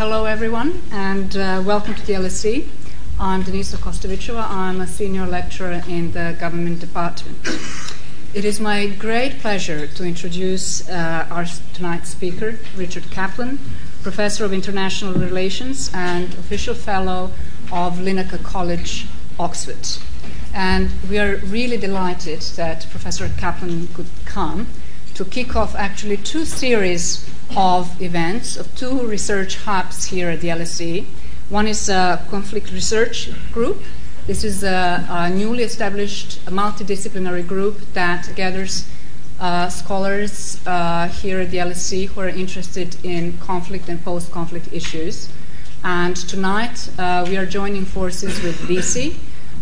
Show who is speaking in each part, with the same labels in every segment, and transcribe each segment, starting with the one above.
Speaker 1: hello everyone, and uh, welcome to the LSE. I'm Denisa Kostovicova. I'm a senior lecturer in the government department. It is my great pleasure to introduce uh, our tonight's speaker, Richard Kaplan, professor of international relations and official fellow of Linacre College, Oxford. And we are really delighted that Professor Kaplan could come to kick off actually two series of events of two research hubs here at the LSE. One is a conflict research group. This is a, a newly established multidisciplinary group that gathers uh, scholars uh, here at the LSE who are interested in conflict and post conflict issues. And tonight uh, we are joining forces with VISI,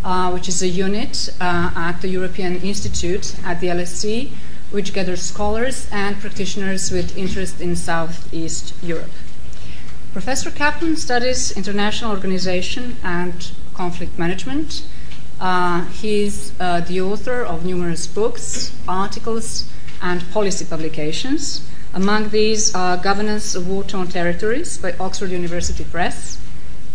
Speaker 1: uh, which is a unit uh, at the European Institute at the LSE which gathers scholars and practitioners with interest in Southeast Europe. Professor Kaplan studies international organization and conflict management. Uh, he's uh, the author of numerous books, articles, and policy publications. Among these are Governance of War Torn Territories by Oxford University Press,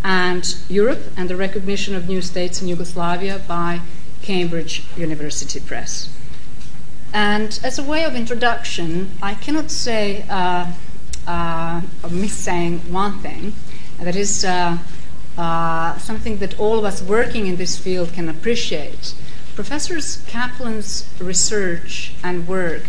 Speaker 1: and Europe and the Recognition of New States in Yugoslavia by Cambridge University Press. And as a way of introduction, I cannot say uh, uh, or miss saying one thing, and that is uh, uh, something that all of us working in this field can appreciate. Professor Kaplan's research and work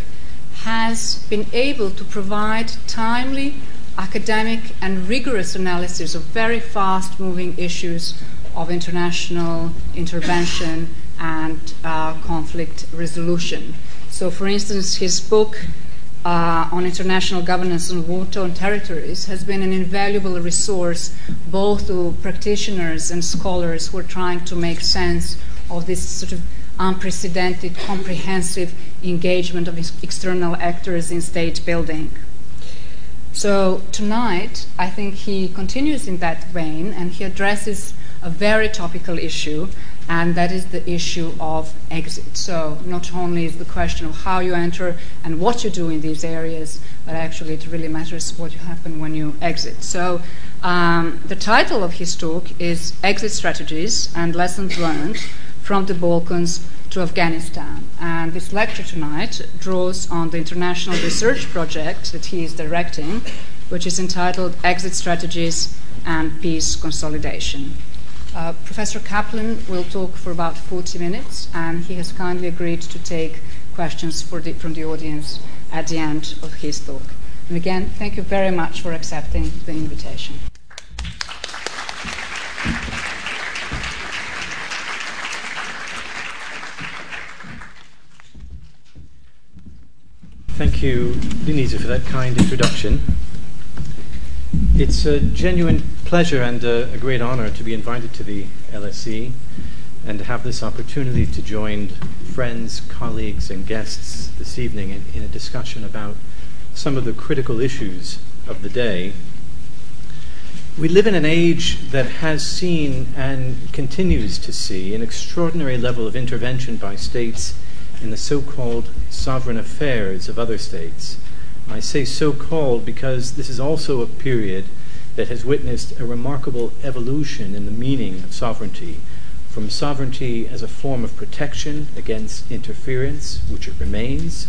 Speaker 1: has been able to provide timely, academic, and rigorous analysis of very fast moving issues of international intervention and uh, conflict resolution. So, for instance, his book uh, on international governance on war torn territories has been an invaluable resource both to practitioners and scholars who are trying to make sense of this sort of unprecedented, comprehensive engagement of external actors in state building. So, tonight, I think he continues in that vein and he addresses a very topical issue and that is the issue of exit. So, not only is the question of how you enter and what you do in these areas, but actually it really matters what happen when you exit. So, um, the title of his talk is Exit Strategies and Lessons Learned from the Balkans to Afghanistan. And this lecture tonight draws on the international research project that he is directing, which is entitled Exit Strategies and Peace Consolidation. Uh, Professor Kaplan will talk for about 40 minutes, and he has kindly agreed to take questions the, from the audience at the end of his talk. And again, thank you very much for accepting the invitation.
Speaker 2: Thank you, Denise, for that kind introduction. It's a genuine pleasure and a, a, great honor to be invited to the LSE and to have this opportunity to join friends, colleagues, and guests this evening in, in a discussion about some of the critical issues of the day. We live in an age that has seen and continues to see an extraordinary level of intervention by states in the so called sovereign affairs of other states. I say so called because this is also a period that has witnessed a remarkable evolution in the meaning of sovereignty from sovereignty as a form of protection against interference, which it remains,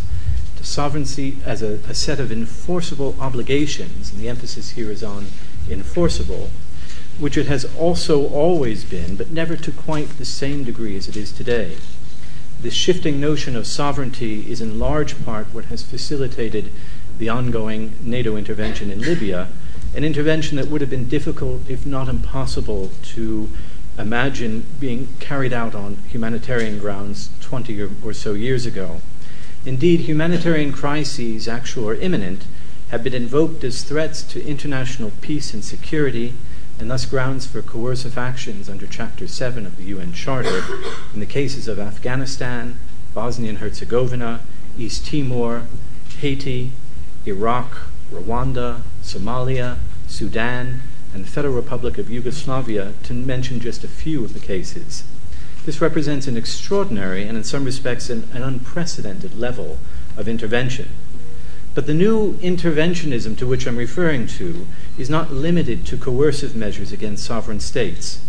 Speaker 2: to sovereignty as a, a, set of enforceable obligations, and the emphasis here is on enforceable, which it has also always been, but never to quite the same degree as it is today. This shifting notion of sovereignty is in large part what has facilitated the ongoing NATO intervention in Libya, an intervention that would have been difficult, if not impossible, to imagine being carried out on humanitarian grounds 20 or, or so years ago. Indeed, humanitarian crises, actual or imminent, have been invoked as threats to international peace and security, and thus grounds for coercive actions under Chapter 7 of the UN Charter in the cases of Afghanistan, Bosnia and Herzegovina, East Timor, Haiti, Iraq, Rwanda, Somalia, Sudan, and the Federal Republic of Yugoslavia, to mention just a few of the cases. This represents an extraordinary and, in some respects, an, an unprecedented level of intervention. But the new interventionism to which I'm referring to is not limited to coercive measures against sovereign states.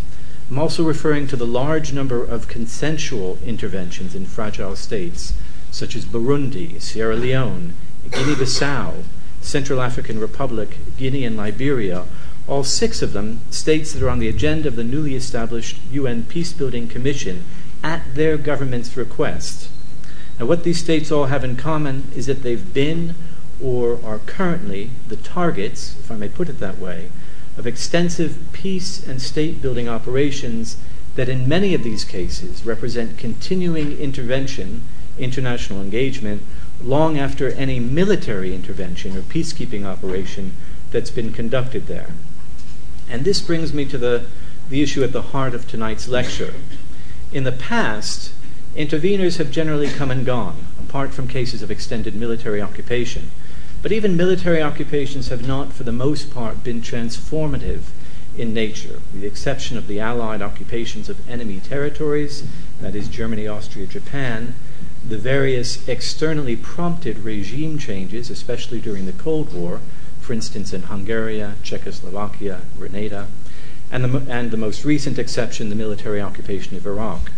Speaker 2: I'm also referring to the large number of consensual interventions in fragile states, such as Burundi, Sierra Leone, Guinea Bissau, Central African Republic, Guinea, and Liberia, all six of them states that are on the agenda of the newly established UN Peacebuilding Commission at their government's request. Now, what these states all have in common is that they've been or are currently the targets, if I may put it that way, of extensive peace and state building operations that in many of these cases represent continuing intervention, international engagement, long after any military intervention or peacekeeping operation that's been conducted there. And this brings me to the, the issue at the heart of tonight's lecture. In the past, interveners have generally come and gone, apart from cases of extended military occupation. But even military occupations have not, for the most part, been transformative in nature, with the exception of the Allied occupations of enemy territories, that is, Germany, Austria, Japan, the various externally prompted regime changes, especially during the Cold War, for instance, in Hungary, Czechoslovakia, Grenada, and the, and the most recent exception, the military occupation of Iraq.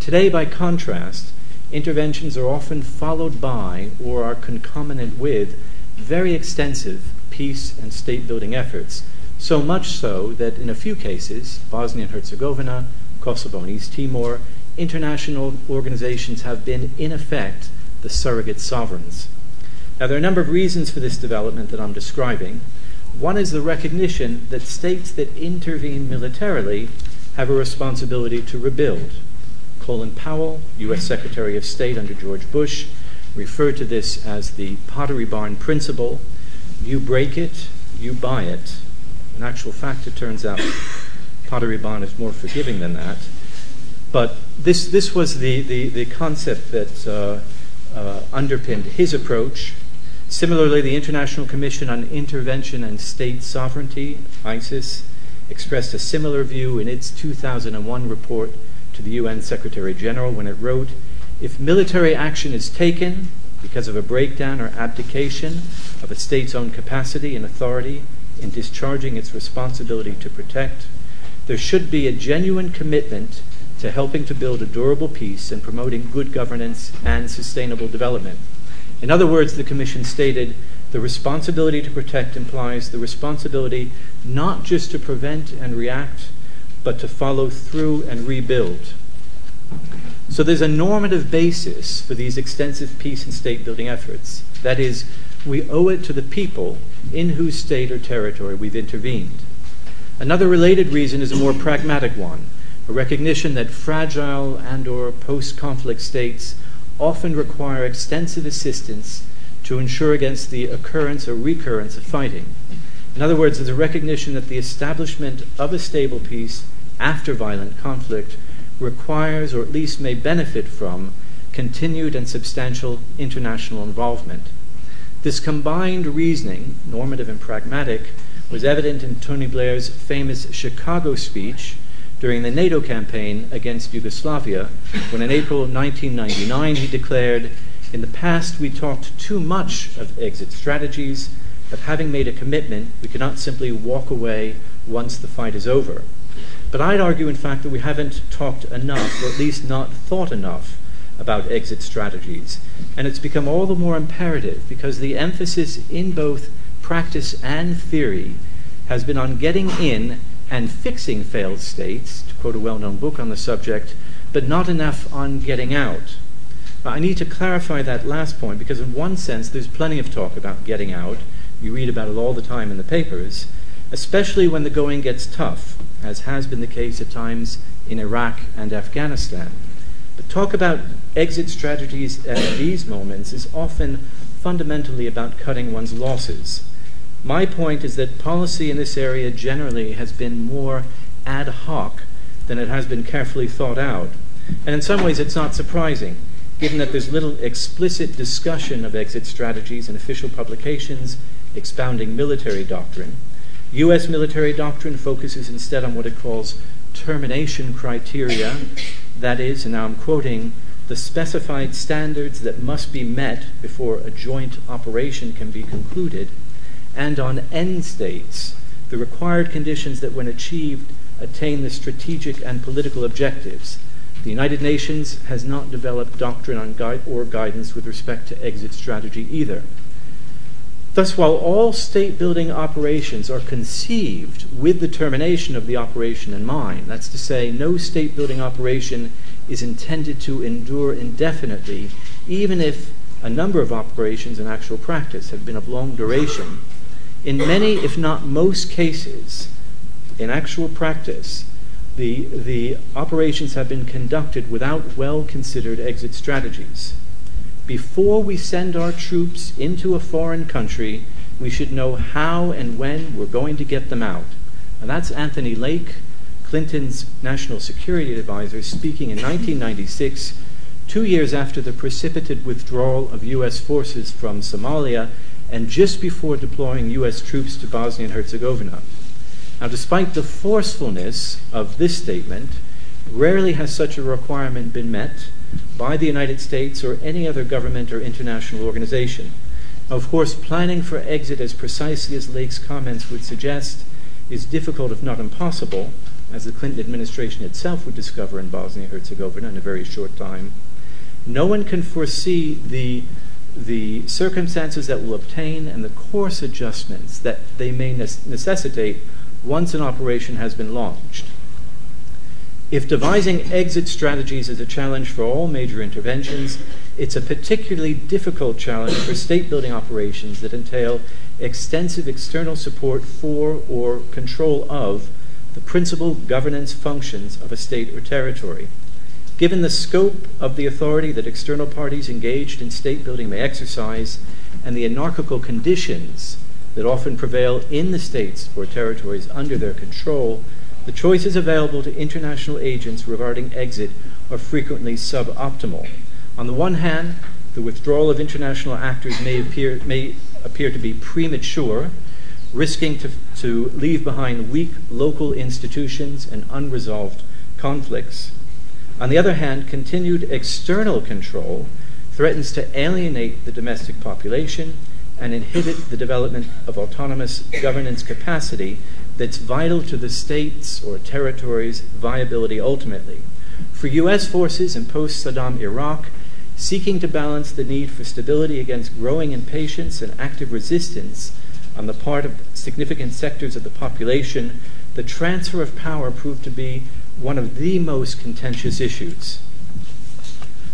Speaker 2: Today, by contrast, interventions are often followed by or are concomitant with very extensive peace and state building efforts, so much so that in a few cases, Bosnia and Herzegovina, Kosovo, and East Timor, international organizations have been, in effect, the surrogate sovereigns. Now, there are a number of reasons for this development that I'm describing. One is the recognition that states that intervene militarily have a responsibility to rebuild. Colin Powell, U.S. Secretary of State under George Bush, referred to this as the pottery barn principle. You break it, you buy it. In actual fact, it turns out pottery barn is more forgiving than that. But this, this was the concept that uh, uh, underpinned his approach. Similarly, the International Commission on Intervention and State Sovereignty, ICISS, expressed a similar view in its 2001 report to the UN Secretary General when it wrote if military action is taken because of a breakdown or abdication of a state's own capacity and authority in discharging its responsibility to protect, there should be a genuine commitment to helping to build a durable peace and promoting good governance and sustainable development. In other words, the Commission stated the responsibility to protect implies the responsibility not just to prevent and react, but to follow through and rebuild. So there's a normative basis for these extensive peace and state building efforts. That is, we owe it to the people in whose state or territory we've intervened. Another related reason is a more pragmatic one, a recognition that fragile and or post-conflict states often require extensive assistance to ensure against the occurrence or recurrence of fighting. In other words, there's a recognition that the establishment of a stable peace after violent conflict requires, or at least may benefit from, continued and substantial international involvement. This combined reasoning, normative and pragmatic, was evident in Tony Blair's famous Chicago speech during the NATO campaign against Yugoslavia, when in April 1999 he declared, In the past we talked too much of exit strategies, but having made a commitment, we cannot simply walk away once the fight is over. But I'd argue, in fact, that we haven't talked enough, or at least not thought enough, about exit strategies. And it's become all the more imperative because the emphasis in both practice and theory has been on getting in and fixing failed states, to quote a well known book on the subject, but not enough on getting out. I need to clarify that last point because, in one sense, there's plenty of talk about getting out. You read about it all the time in the papers, especially when the going gets tough as has been the case at times in Iraq and Afghanistan. But talk about exit strategies at these moments is often fundamentally about cutting one's losses. My point is that policy in this area generally has been more ad hoc than it has been carefully thought out. And in some ways, it's not surprising, given that there's little explicit discussion of exit strategies in official publications expounding military doctrine. U.S. military doctrine focuses instead on what it calls termination criteria, that is, and now I'm quoting, the specified standards that must be met before a joint operation can be concluded, and on end states, the required conditions that, when achieved, attain the strategic and political objectives. The United Nations has not developed doctrine guide or guidance with respect to exit strategy either. Thus, while all state building operations are conceived with the termination of the operation in mind, that's to say, no state building operation is intended to endure indefinitely, even if a number of operations in actual practice have been of long duration, in many, if not most cases, in actual practice, the, the operations have been conducted without well considered exit strategies. Before we send our troops into a foreign country, we should know how and when we're going to get them out. And that's Anthony Lake, Clinton's national security advisor, speaking in 1996, two years after the precipitate withdrawal of U.S. forces from Somalia and just before deploying U.S. troops to Bosnia and Herzegovina. Now, despite the forcefulness of this statement, rarely has such a requirement been met by the United States or any other government or international organization. Of course, planning for exit as precisely as Lake's comments would suggest is difficult, if not impossible, as the Clinton administration itself would discover in Bosnia and Herzegovina in a very short time. No one can foresee the the circumstances that will obtain and the course adjustments that they may necessitate once an operation has been launched. If devising exit strategies is a challenge for all major interventions, it's a particularly difficult challenge for state building operations that entail extensive external support for or control of the principal governance functions of a state or territory. Given the scope of the authority that external parties engaged in state building may exercise, and the anarchical conditions that often prevail in the states or territories under their control, the choices available to international agents regarding exit are frequently suboptimal. On the one hand, the withdrawal of international actors may appear, may appear to be premature, risking to, to leave behind weak local institutions and unresolved conflicts. On the other hand, continued external control threatens to alienate the domestic population and inhibit the development of autonomous governance capacity that's vital to the state's or territory's viability ultimately. For U.S. forces in post Saddam Iraq, seeking to balance the need for stability against growing impatience and active resistance on the part of significant sectors of the population, the transfer of power proved to be one of the most contentious issues.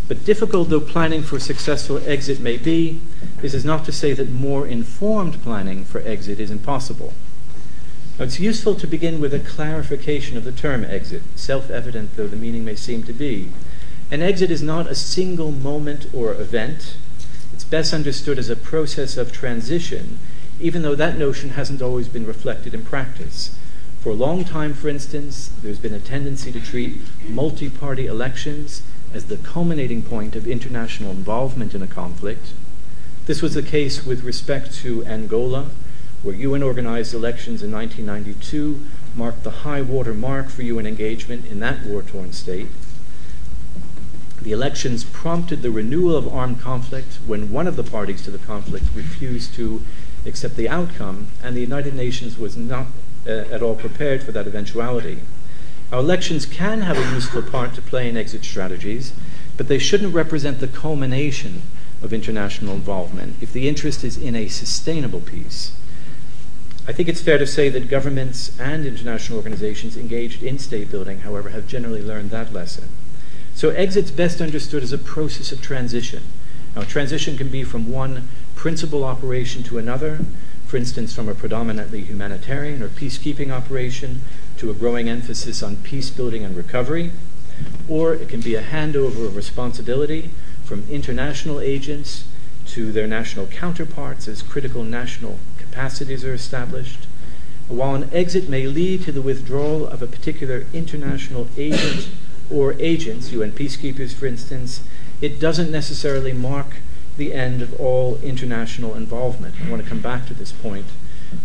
Speaker 2: But difficult though planning for successful exit may be, this is not to say that more informed planning for exit is impossible. Now, it's useful to begin with a clarification of the term exit, self evident though the meaning may seem to be. An exit is not a single moment or event. It's best understood as a process of transition, even though that notion hasn't always been reflected in practice. For a long time, for instance, there's been a tendency to treat multi party elections as the culminating point of international involvement in a conflict. This was the case with respect to Angola, where UN organized elections in 1992 marked the high water mark for UN engagement in that war torn state. The elections prompted the renewal of armed conflict when one of the parties to the conflict refused to accept the outcome, and the United Nations was not Uh, at all prepared for that eventuality. Our elections can have a useful part to play in exit strategies, but they shouldn't represent the culmination of international involvement if the interest is in a sustainable peace. I think it's fair to say that governments and international organizations engaged in state building, however, have generally learned that lesson. So exit's best understood as a process of transition. Now, transition can be from one principal operation to another, for instance, from a predominantly humanitarian or peacekeeping operation to a growing emphasis on peace building and recovery, or it can be a handover of responsibility from international agents to their national counterparts as critical national capacities are established. While an exit may lead to the withdrawal of a particular international agent or agents, UN peacekeepers for instance, it doesn't necessarily mark the end of all international involvement. I want to come back to this point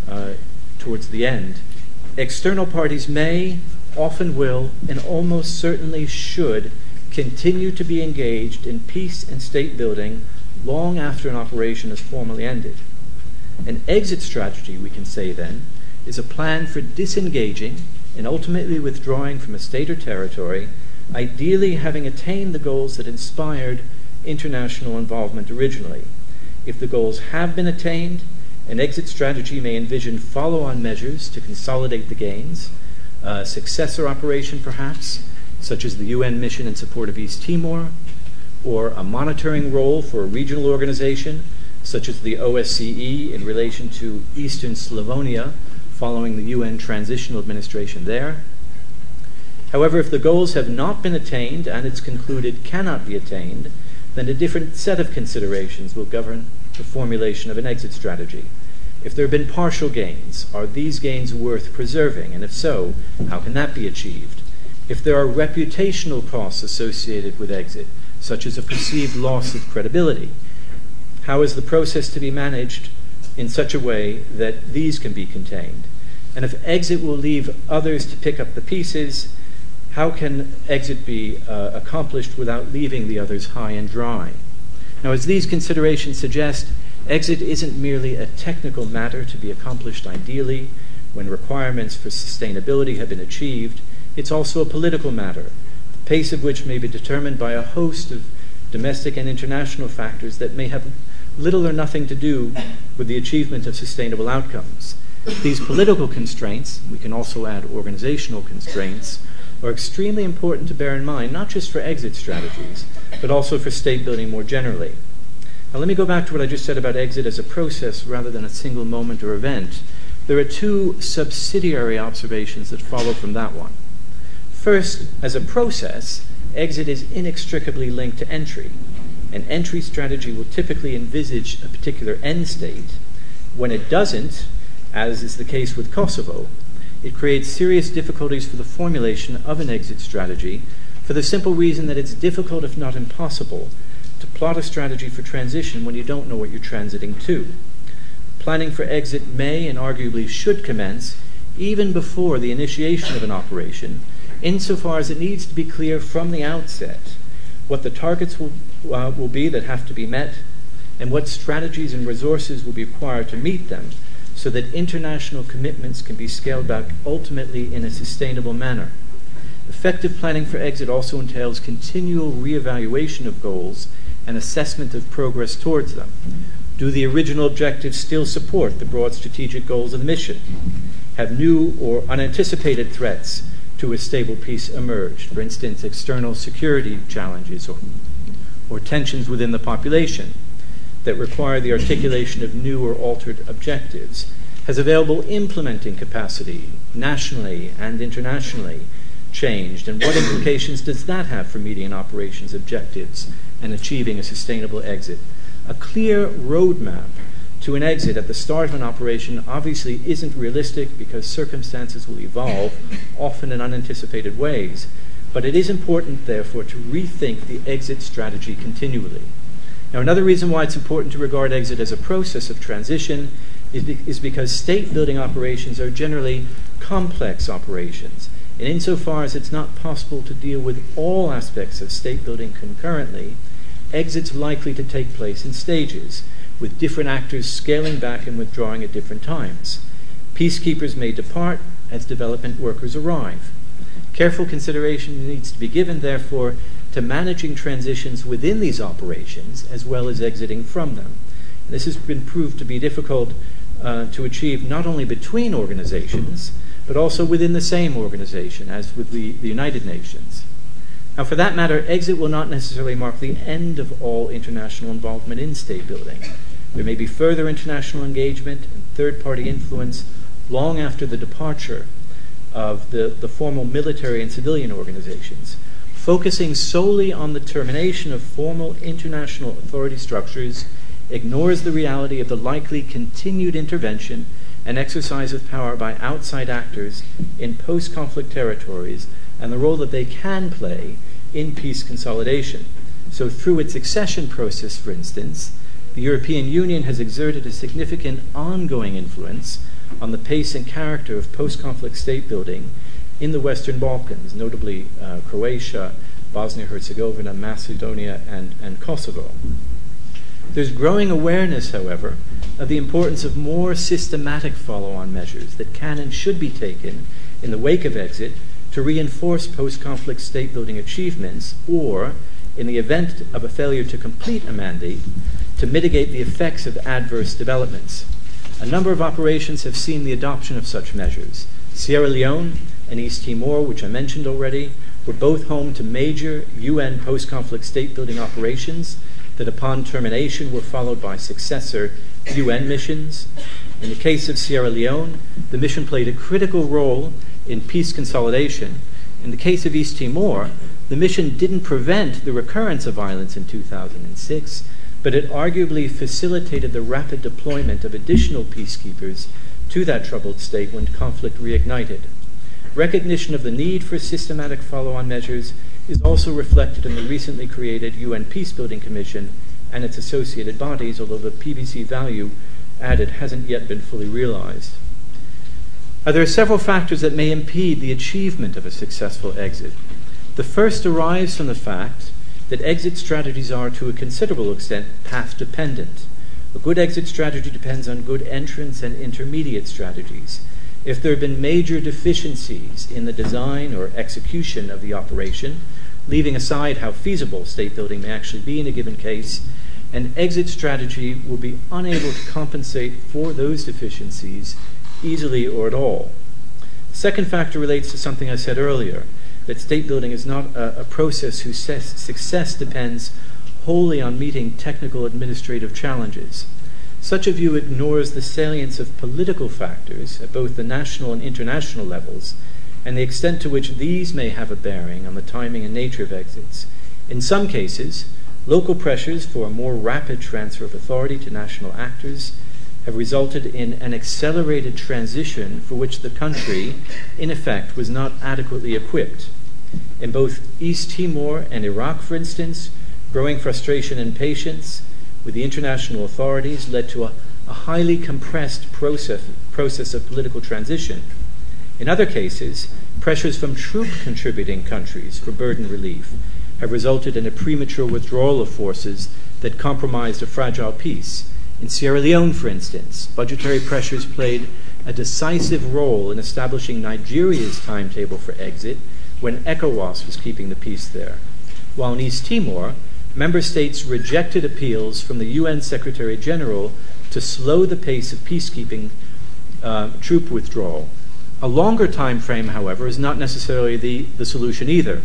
Speaker 2: uh, towards the end. External parties may, often will, and almost certainly should continue to be engaged in peace and state building long after an operation is formally ended. An exit strategy, we can say then, is a plan for disengaging and ultimately withdrawing from a state or territory, ideally having attained the goals that inspired international involvement originally. If the goals have been attained, an exit strategy may envision follow on measures to consolidate the gains, a successor operation perhaps, such as the UN mission in support of East Timor, or a monitoring role for a regional organization, such as the OSCE in relation to Eastern Slavonia following the UN transitional administration there. However, if the goals have not been attained and it's concluded cannot be attained, then a different set of considerations will govern the formulation of an exit strategy. If there have been partial gains, are these gains worth preserving? And if so, how can that be achieved? If there are reputational costs associated with exit, such as a perceived loss of credibility, how is the process to be managed in such a way that these can be contained? And if exit will leave others to pick up the pieces, how can exit be uh, accomplished without leaving the others high and dry? Now, as these considerations suggest, exit isn't merely a technical matter to be accomplished ideally when requirements for sustainability have been achieved, it's also a political matter, the pace of which may be determined by a host of domestic and international factors that may have little or nothing to do with the achievement of sustainable outcomes. These political constraints, we can also add organizational constraints, are extremely important to bear in mind, not just for exit strategies, but also for state building more generally. Now, let me go back to what I just said about exit as a process rather than a single moment or event. There are two subsidiary observations that follow from that one. First, as a process, exit is inextricably linked to entry. An entry strategy will typically envisage a particular end state. When it doesn't, as is the case with Kosovo, it creates serious difficulties for the formulation of an exit strategy for the simple reason that it's difficult, if not impossible, to plot a strategy for transition when you don't know what you're transiting to. Planning for exit may and arguably should commence even before the initiation of an operation, insofar as it needs to be clear from the outset what the targets will, uh, will be that have to be met and what strategies and resources will be required to meet them so that international commitments can be scaled back ultimately in a sustainable manner. Effective planning for exit also entails continual reevaluation of goals and assessment of progress towards them. Do the original objectives still support the broad strategic goals of the mission? Have new or unanticipated threats to a stable peace emerged? For instance, external security challenges or, or tensions within the population that require the articulation of new or altered objectives? Has available implementing capacity nationally and internationally changed? And what implications does that have for meeting an operations objectives and achieving a sustainable exit? A clear roadmap to an exit at the start of an operation obviously isn't realistic because circumstances will evolve, often in unanticipated ways. But it is important, therefore, to rethink the exit strategy continually. Now, another reason why it's important to regard exit as a process of transition is, be- is because state building operations are generally complex operations. And insofar as it's not possible to deal with all aspects of state building concurrently, exit's likely to take place in stages, with different actors scaling back and withdrawing at different times. Peacekeepers may depart as development workers arrive. Careful consideration needs to be given, therefore, to managing transitions within these operations as well as exiting from them. And this has been proved to be difficult uh, to achieve not only between organizations, but also within the same organization, as with the, the United Nations. Now, for that matter, exit will not necessarily mark the end of all international involvement in state building. There may be further international engagement and third party influence long after the departure of the, the formal military and civilian organizations focusing solely on the termination of formal international authority structures ignores the reality of the likely continued intervention and exercise of power by outside actors in post conflict territories and the role that they can play in peace consolidation. So, through its accession process, for instance, the European Union has exerted a significant ongoing influence on the pace and character of post conflict state building in the Western Balkans, notably uh, Croatia, Bosnia Herzegovina, Macedonia, and, and Kosovo. There's growing awareness, however, of the importance of more systematic follow on measures that can and should be taken in the wake of exit to reinforce post conflict state building achievements or, in the event of a failure to complete a mandate, to mitigate the effects of adverse developments. A number of operations have seen the adoption of such measures. Sierra Leone and East Timor, which I mentioned already, were both home to major UN post conflict state building operations that, upon termination, were followed by successor UN missions. In the case of Sierra Leone, the mission played a critical role in peace consolidation. In the case of East Timor, the mission didn't prevent the recurrence of violence in 2006, but it arguably facilitated the rapid deployment of additional peacekeepers to that troubled state when conflict reignited. Recognition of the need for systematic follow on measures is also reflected in the recently created UN Peacebuilding Commission and its associated bodies, although the PBC value added hasn't yet been fully realized. There are several factors that may impede the achievement of a successful exit. The first arises from the fact that exit strategies are, to a considerable extent, path dependent. A good exit strategy depends on good entrance and intermediate strategies. If there have been major deficiencies in the design or execution of the operation, leaving aside how feasible state building may actually be in a given case, an exit strategy will be unable to compensate for those deficiencies easily or at all. The second factor relates to something I said earlier that state building is not a, a process whose success depends wholly on meeting technical administrative challenges. Such a view ignores the salience of political factors at both the national and international levels and the extent to which these may have a bearing on the timing and nature of exits. In some cases, local pressures for a more rapid transfer of authority to national actors have resulted in an accelerated transition for which the country, in effect, was not adequately equipped. In both East Timor and Iraq, for instance, growing frustration and impatience with the international authorities led to a, a highly compressed process, process of political transition. In other cases, pressures from troop contributing countries for burden relief have resulted in a premature withdrawal of forces that compromised a fragile peace in Sierra Leone, for instance, budgetary pressures played a decisive role in establishing Nigeria's timetable for exit when ECOWAS was keeping the peace there. While in East Timor, member states rejected appeals from the UN Secretary General to slow the pace of peacekeeping uh, troop withdrawal. A longer time frame, however, is not necessarily the, the solution either.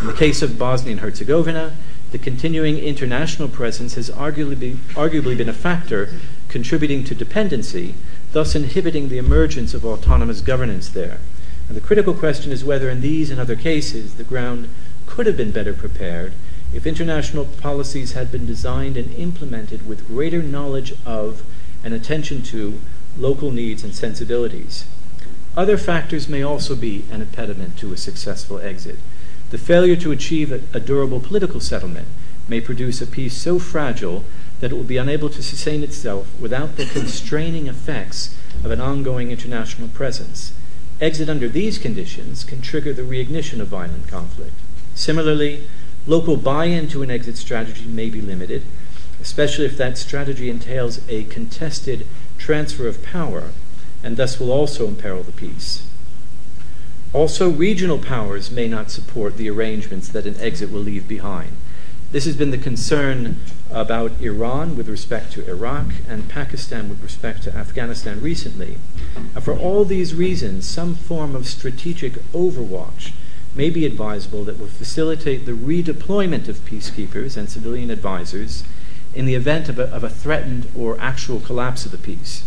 Speaker 2: In the case of Bosnia and Herzegovina, the continuing international presence has arguably, arguably been a factor contributing to dependency, thus inhibiting the emergence of autonomous governance there. And the critical question is whether, in these and other cases, the ground could have been better prepared if international policies had been designed and implemented with greater knowledge of and attention to local needs and sensibilities. Other factors may also be an impediment to a successful exit. The failure to achieve a, a durable political settlement may produce a peace so fragile that it will be unable to sustain itself without the constraining effects of an ongoing international presence. Exit under these conditions can trigger the reignition of violent conflict. Similarly, local buy in to an exit strategy may be limited, especially if that strategy entails a contested transfer of power and thus will also imperil the peace. Also, regional powers may not support the arrangements that an exit will leave behind. This has been the concern about Iran with respect to Iraq and Pakistan with respect to Afghanistan recently. And for all these reasons, some form of strategic overwatch may be advisable that will facilitate the redeployment of peacekeepers and civilian advisors in the event of a, of a threatened or actual collapse of the peace.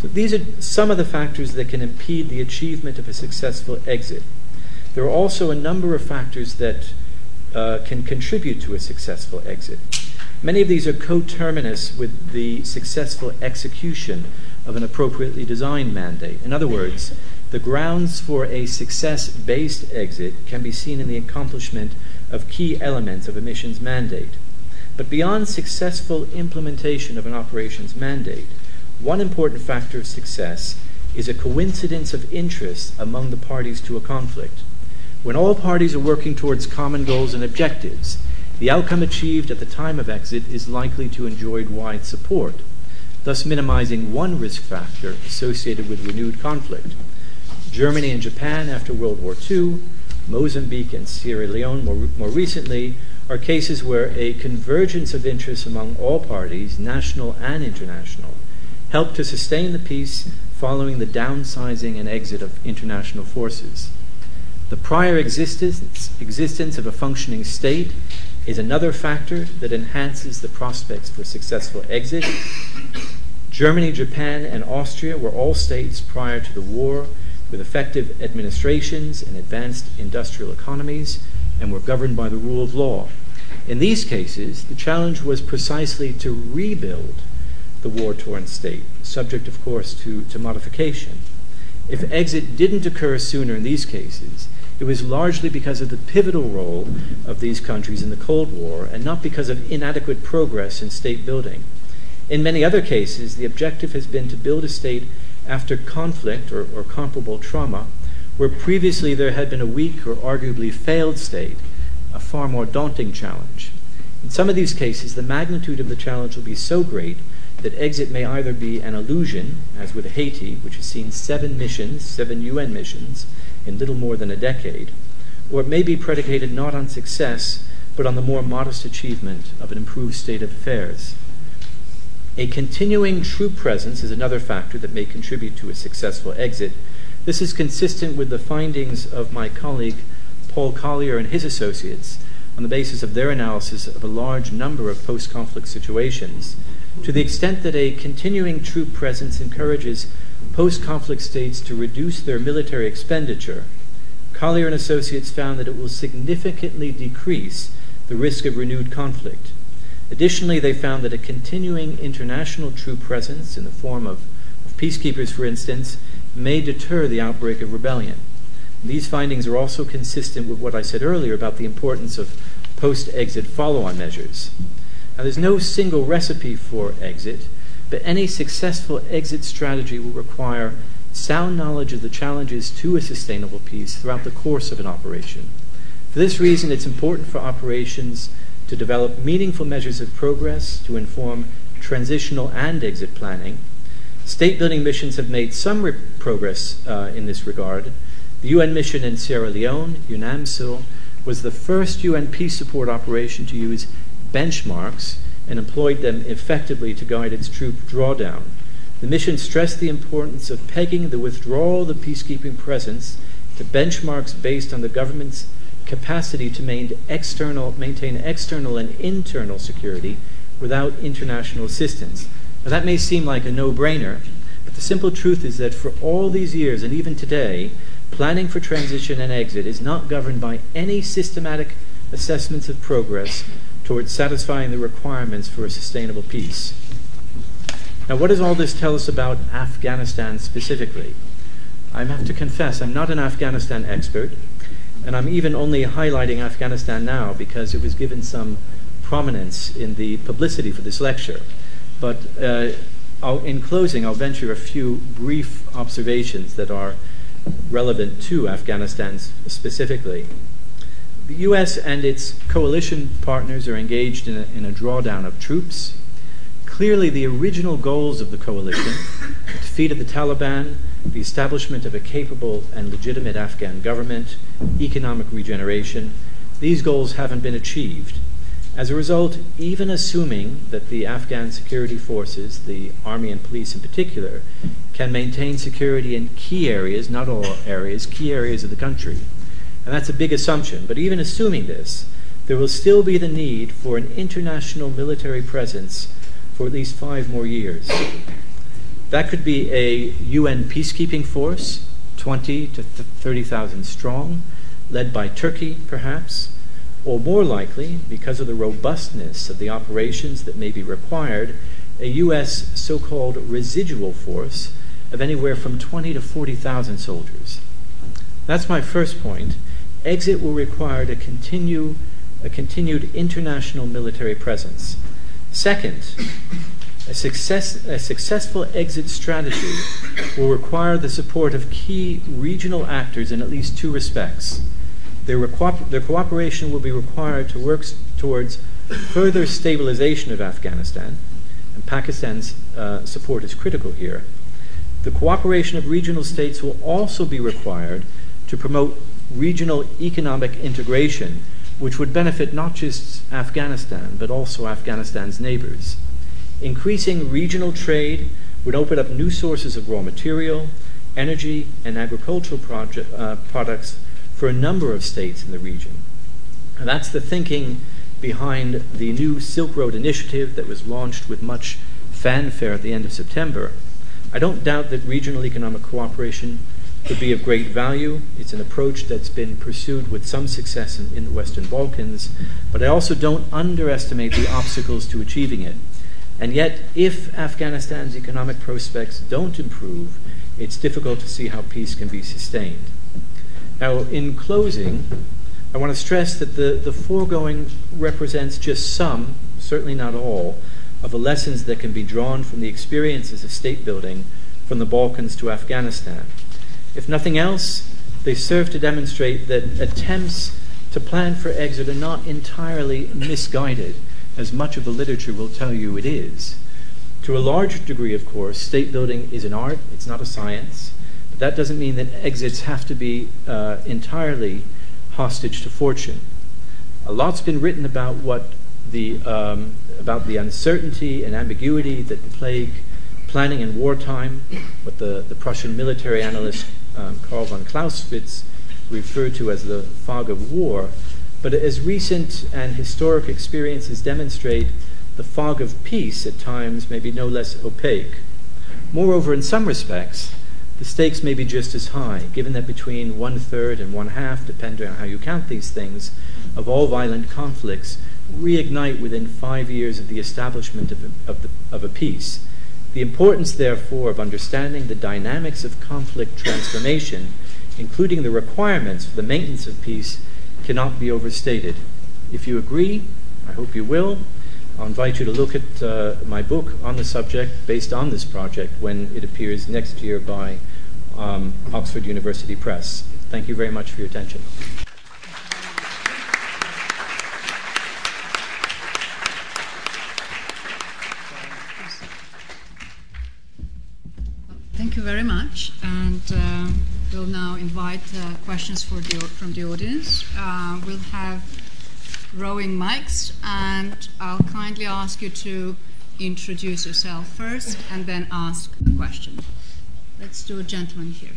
Speaker 2: So these are some of the factors that can impede the achievement of a successful exit. There are also a number of factors that uh, can contribute to a successful exit. Many of these are coterminous with the successful execution of an appropriately designed mandate. In other words, the grounds for a success based exit can be seen in the accomplishment of key elements of a mission's mandate. But beyond successful implementation of an operations mandate, one important factor of success is a coincidence of interest among the parties to a conflict. When all parties are working towards common goals and objectives, the outcome achieved at the time of exit is likely to enjoy wide support, thus minimizing one risk factor associated with renewed conflict. Germany and Japan after World War II, Mozambique and Sierra Leone more, more recently, are cases where a convergence of interests among all parties, national and international, helped to sustain the peace following the downsizing and exit of international forces. The prior existence, existence of a functioning state is another factor that enhances the prospects for successful exit. Germany, Japan, and Austria were all states prior to the war with effective administrations and advanced industrial economies and were governed by the rule of law. In these cases, the challenge was precisely to rebuild the war torn state, subject, of course, to, to modification. If exit didn't occur sooner in these cases, it was largely because of the pivotal role of these countries in the Cold War and not because of inadequate progress in state building. In many other cases, the objective has been to build a state after conflict or, or comparable trauma, where previously there had been a weak or arguably failed state, a far more daunting challenge. In some of these cases, the magnitude of the challenge will be so great that exit may either be an illusion, as with Haiti, which has seen seven missions, seven UN missions, in little more than a decade, or it may be predicated not on success, but on the more modest achievement of an improved state of affairs. A continuing troop presence is another factor that may contribute to a successful exit. This is consistent with the findings of my colleague Paul Collier and his associates on the basis of their analysis of a large number of post conflict situations, to the extent that a continuing troop presence encourages post conflict states to reduce their military expenditure, Collier and Associates found that it will significantly decrease the risk of renewed conflict. Additionally, they found that a continuing international troop presence in the form of, of peacekeepers, for instance, may deter the outbreak of rebellion. These findings are also consistent with what I said earlier about the importance of post exit follow on measures. Now, there's no single recipe for exit, but any successful exit strategy will require sound knowledge of the challenges to a sustainable peace throughout the course of an operation. For this reason, it's important for operations to develop meaningful measures of progress to inform transitional and exit planning. State building missions have made some re- progress uh, in this regard. The UN mission in Sierra Leone, UNAMSIL, was the first UN peace support operation to use benchmarks and employed them effectively to guide its troop drawdown. The mission stressed the importance of pegging the withdrawal of the peacekeeping presence to benchmarks based on the government's capacity to maintain external, maintain external and internal security without international assistance. Now, that may seem like a no brainer, but the simple truth is that for all these years and even today, planning for transition and exit is not governed by any systematic assessments of progress towards satisfying the requirements for a sustainable peace. Now, what does all this tell us about Afghanistan specifically? I have to confess, I'm not an Afghanistan expert, and I'm even only highlighting Afghanistan now because it was given some prominence in the publicity for this lecture. But uh, in closing, I'll venture a few brief observations that are relevant to Afghanistan specifically. The U.S. and its coalition partners are engaged in a, in a drawdown of troops. Clearly, the original goals of the coalition the defeat of the Taliban, the establishment of a capable and legitimate Afghan government, economic regeneration these goals haven't been achieved. As a result, even assuming that the Afghan security forces, the army and police in particular, can maintain security in key areas, not all areas, key areas of the country, and that's a big assumption. But even assuming this, there will still be the need for an international military presence for at least five more years. That could be a UN peacekeeping force, 20 to 30,000 strong, led by Turkey, perhaps, or more likely, because of the robustness of the operations that may be required, a U.S. so called residual force of anywhere from 20 to 40,000 soldiers. That's my first point exit will require to continue a continued international military presence. Second, a, success, a successful exit strategy will require the support of key regional actors in at least two respects Their, reco- their cooperation will be required to work towards further stabilization of Afghanistan, and Pakistan's uh, support is critical here. The cooperation of regional states will also be required to promote regional economic integration, which would benefit not just Afghanistan, but also Afghanistan's neighbors. Increasing regional trade would open up new sources of raw material, energy, and agricultural uh, products for a number of states in the region. And that's the thinking behind the new Silk Road initiative that was launched with much fanfare at the end of September. I don't doubt that regional economic cooperation could be of great value. It's an approach that's been pursued with some success in, in, the Western Balkans, but I also don't underestimate the obstacles to achieving it. And yet, if Afghanistan's economic prospects don't improve, it's difficult to see how peace can be sustained. Now, in closing, I want to stress that the, the foregoing represents just some, certainly not all, of the lessons that can be drawn from the experiences of state building from the Balkans to Afghanistan. If nothing else, they serve to demonstrate that attempts to plan for exit are not entirely misguided as much of the literature will tell you it is. To a large degree, of course, state building is an art, it's not a science. But that doesn't mean that exits have to be uh, entirely hostage to fortune. A lot's been written about what the, um, about the uncertainty and ambiguity that plague planning in wartime, what the, the Prussian military analyst um, Karl von Clausewitz referred to as the fog of war. But as recent and historic experiences demonstrate, the fog of peace at times may be no less opaque. Moreover, in some respects, the stakes may be just as high, given that between one third and one half, depending on how you count these things, of all violent conflicts reignite within five years of the establishment of a, of, the, of a peace. The importance, therefore, of understanding the dynamics of conflict transformation, including the requirements for the maintenance of peace, cannot be overstated. If you agree, I hope you will, I'll invite you to look at uh, my book on the subject based on this project when it appears next year by um, Oxford University Press. Thank you very much for your attention.
Speaker 1: Thank you very much. And uh, we'll now invite uh, questions the, from the audience. Uh, we'll have rowing mics, and I'll kindly ask you to introduce yourself first and then ask a question. Let's do a gentleman here.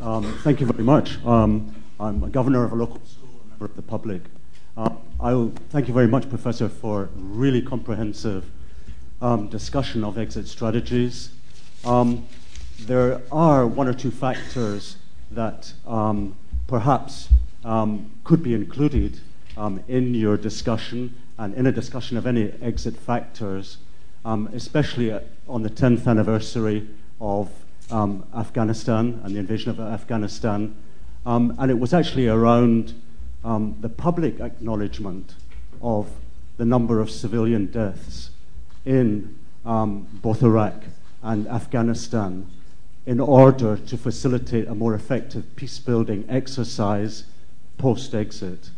Speaker 3: Um, thank you very much. Um, I'm a governor of a local school, a member of the public. Uh, I will thank you very much, Professor, for really comprehensive um, discussion of exit strategies. There are one or two factors that um, perhaps um, could be included um, in your discussion and in a discussion of any exit factors, um, especially on the 10th anniversary of um, Afghanistan and the invasion of Afghanistan. And it was actually around the public acknowledgement of the number of civilian deaths in um, both Iraq and Afghanistan in order to facilitate a more effective peace building exercise post exit.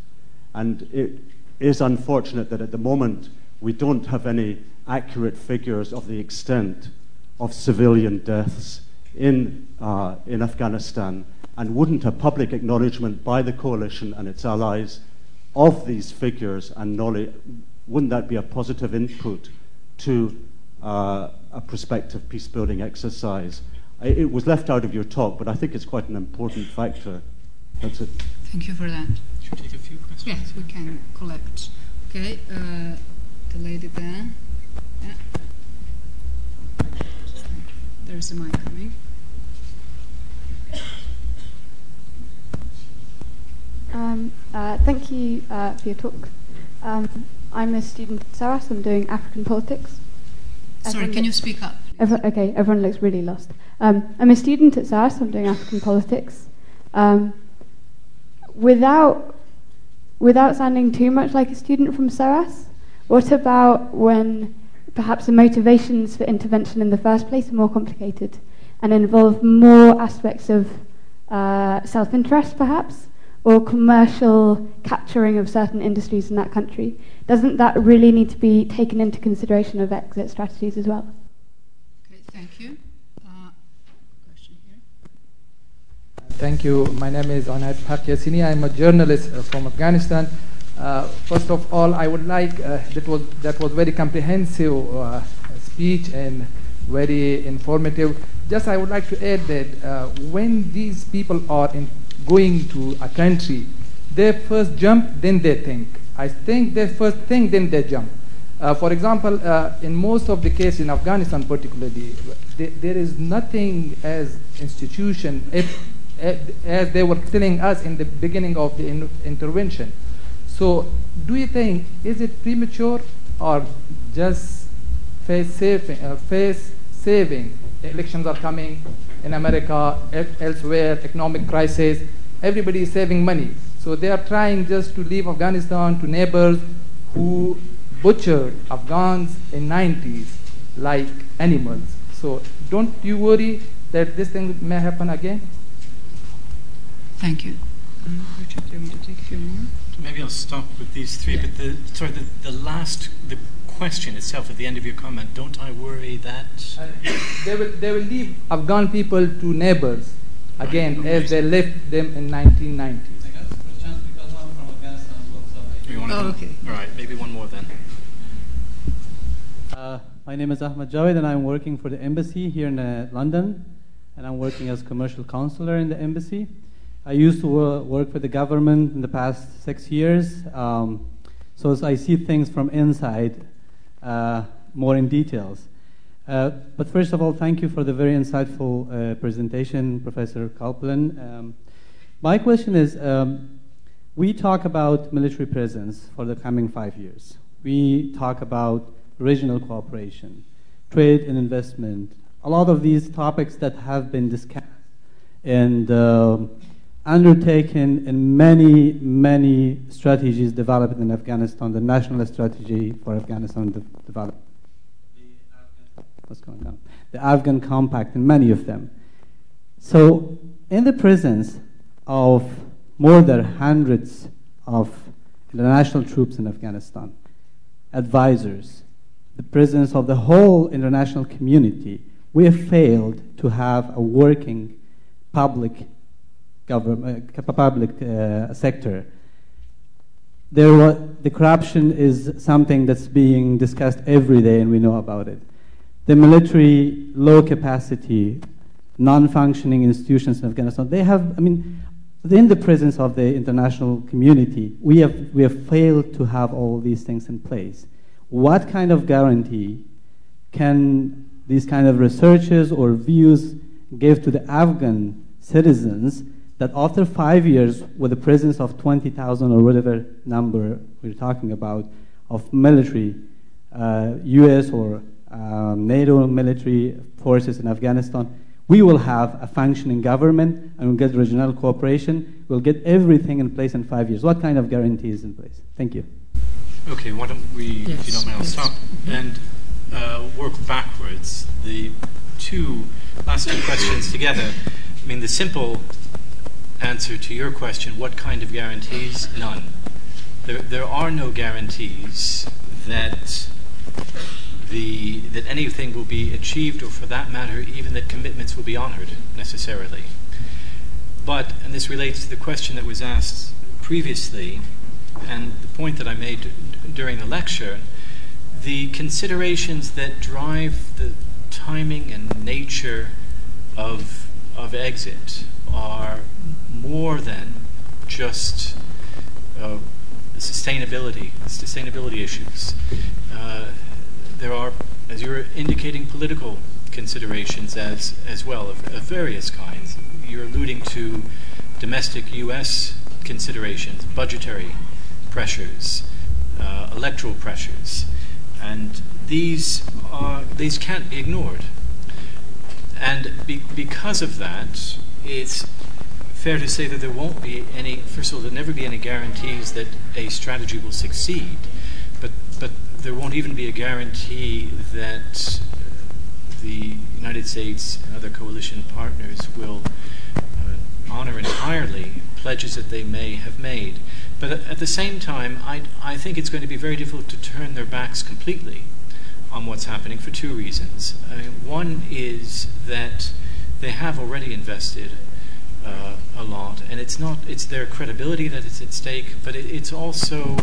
Speaker 3: And it is unfortunate that at the moment we don't have any accurate figures of the extent of civilian deaths in, uh, in Afghanistan. And wouldn't a public acknowledgement by the coalition and its allies of these figures and knowledge, wouldn't that be a positive input to uh, a prospective peace building exercise? It was left out of your talk, but I think it's quite an important factor. That's it.
Speaker 1: Thank you for that.
Speaker 2: Should we take a few questions?
Speaker 1: Yes, we can collect. Okay, uh, the lady there. Yeah. There's a mic coming.
Speaker 4: Um, uh, thank you uh, for your talk. Um, I'm a student at SOAS. I'm doing African politics.
Speaker 1: Sorry, can you speak up?
Speaker 4: Everyone, okay, everyone looks really lost. Um, I'm a student at SOAS. I'm doing African politics. Um, without without sounding too much like a student from SOAS, what about when perhaps the motivations for intervention in the first place are more complicated and involve more aspects of uh, self interest, perhaps, or commercial capturing of certain industries in that country. Doesn't that really need to be taken into consideration of exit strategies as well?
Speaker 1: Thank you. Uh, question here.
Speaker 5: Thank you. My name is Anad Pakyasini. I'm a journalist uh, from Afghanistan. Uh, first of all, I would like uh, that was that was very comprehensive uh, speech and very informative. Just I would like to add that uh, when these people are in going to a country, they first jump, then they think. I think they first think, then they jump. Uh, for example, uh, in most of the cases in Afghanistan, particularly, th- there is nothing as institution if, as they were telling us in the beginning of the in- intervention. So, do you think is it premature or just face saving? Uh, face saving. Elections are coming in America, elsewhere, economic crisis. Everybody is saving money. So they are trying just to leave Afghanistan to neighbors who butchered Afghans in 90s like animals. So don't you worry that this thing may happen again?
Speaker 1: Thank you. Um, Richard, do you want to take a few more?
Speaker 2: Maybe I'll stop with these three,
Speaker 1: Yeah.
Speaker 2: but the sorry, the, the last the question itself at the end of your comment, don't I worry that
Speaker 5: Uh, they, will, they will leave Afghan people to neighbors again as they left them in 1990s.
Speaker 2: you want
Speaker 1: Oh, okay.
Speaker 2: All right, maybe one more then.
Speaker 6: My name is Ahmed Javed, and I'm working for the embassy here in uh, London, and I'm working as commercial counselor in the embassy. I used to wo- work for the government in the past six years, um, so I see things from inside uh, more in details. Uh, but first of all, thank you for the very insightful uh, presentation, Professor Caplan. Um, my question is um, we talk about military presence for the coming five years. We talk about regional cooperation, trade and investment, a lot of these topics that have been discussed and uh, undertaken in many, many strategies developed in Afghanistan, the national strategy for Afghanistan de- developed. What's going on? The Afghan Compact, and many of them. So, in the presence of more than hundreds of international troops in Afghanistan, advisors, the presence of the whole international community, we have failed to have a working public government, uh, public uh, sector. There the corruption is something that's being discussed every day, and we know about it. The military, low capacity, non-functioning institutions in Afghanistan, they have, I mean, in the presence of the international community, we have, we have failed to have all these things in place. What kind of guarantee can these kind of researches or views give to the Afghan citizens that after five years, with the presence of 20,000 or whatever number we're talking about of military, uh, US or um, NATO military forces in Afghanistan, we will have a functioning government and we'll get regional cooperation. We'll get everything in place in five years. What kind of guarantee is in place? Thank you.
Speaker 2: Okay, why don't we, if you don't mind, I'll
Speaker 1: yes.
Speaker 2: stop and uh, work backwards. The two last two questions together. I mean, the simple answer to your question, what kind of guarantees? None. There, there are no guarantees that the that anything will be achieved, or for that matter, even that commitments will be honored necessarily. But, and this relates to the question that was asked previously, and the point that I made d- during the lecture, the considerations that drive the timing and nature of, of exit are more than just uh, sustainability, sustainability issues. Uh, there are, as you're indicating, political considerations as, as well of, of various kinds. You're alluding to domestic U.S. considerations, budgetary pressures, uh, electoral pressures, and these are these can't be ignored. And be, because of that, it's fair to say that there won't be any. First of all, there'll never be any guarantees that a strategy will succeed, but but there won't even be a guarantee that the United States and other coalition partners will uh, honor entirely pledges that they may have made. But at the same time, I, I think it's going to be very difficult to turn their backs completely on what's happening for two reasons. Uh, one is that they have already invested uh, a lot, and it's not it's their credibility that is at stake, but it, it's also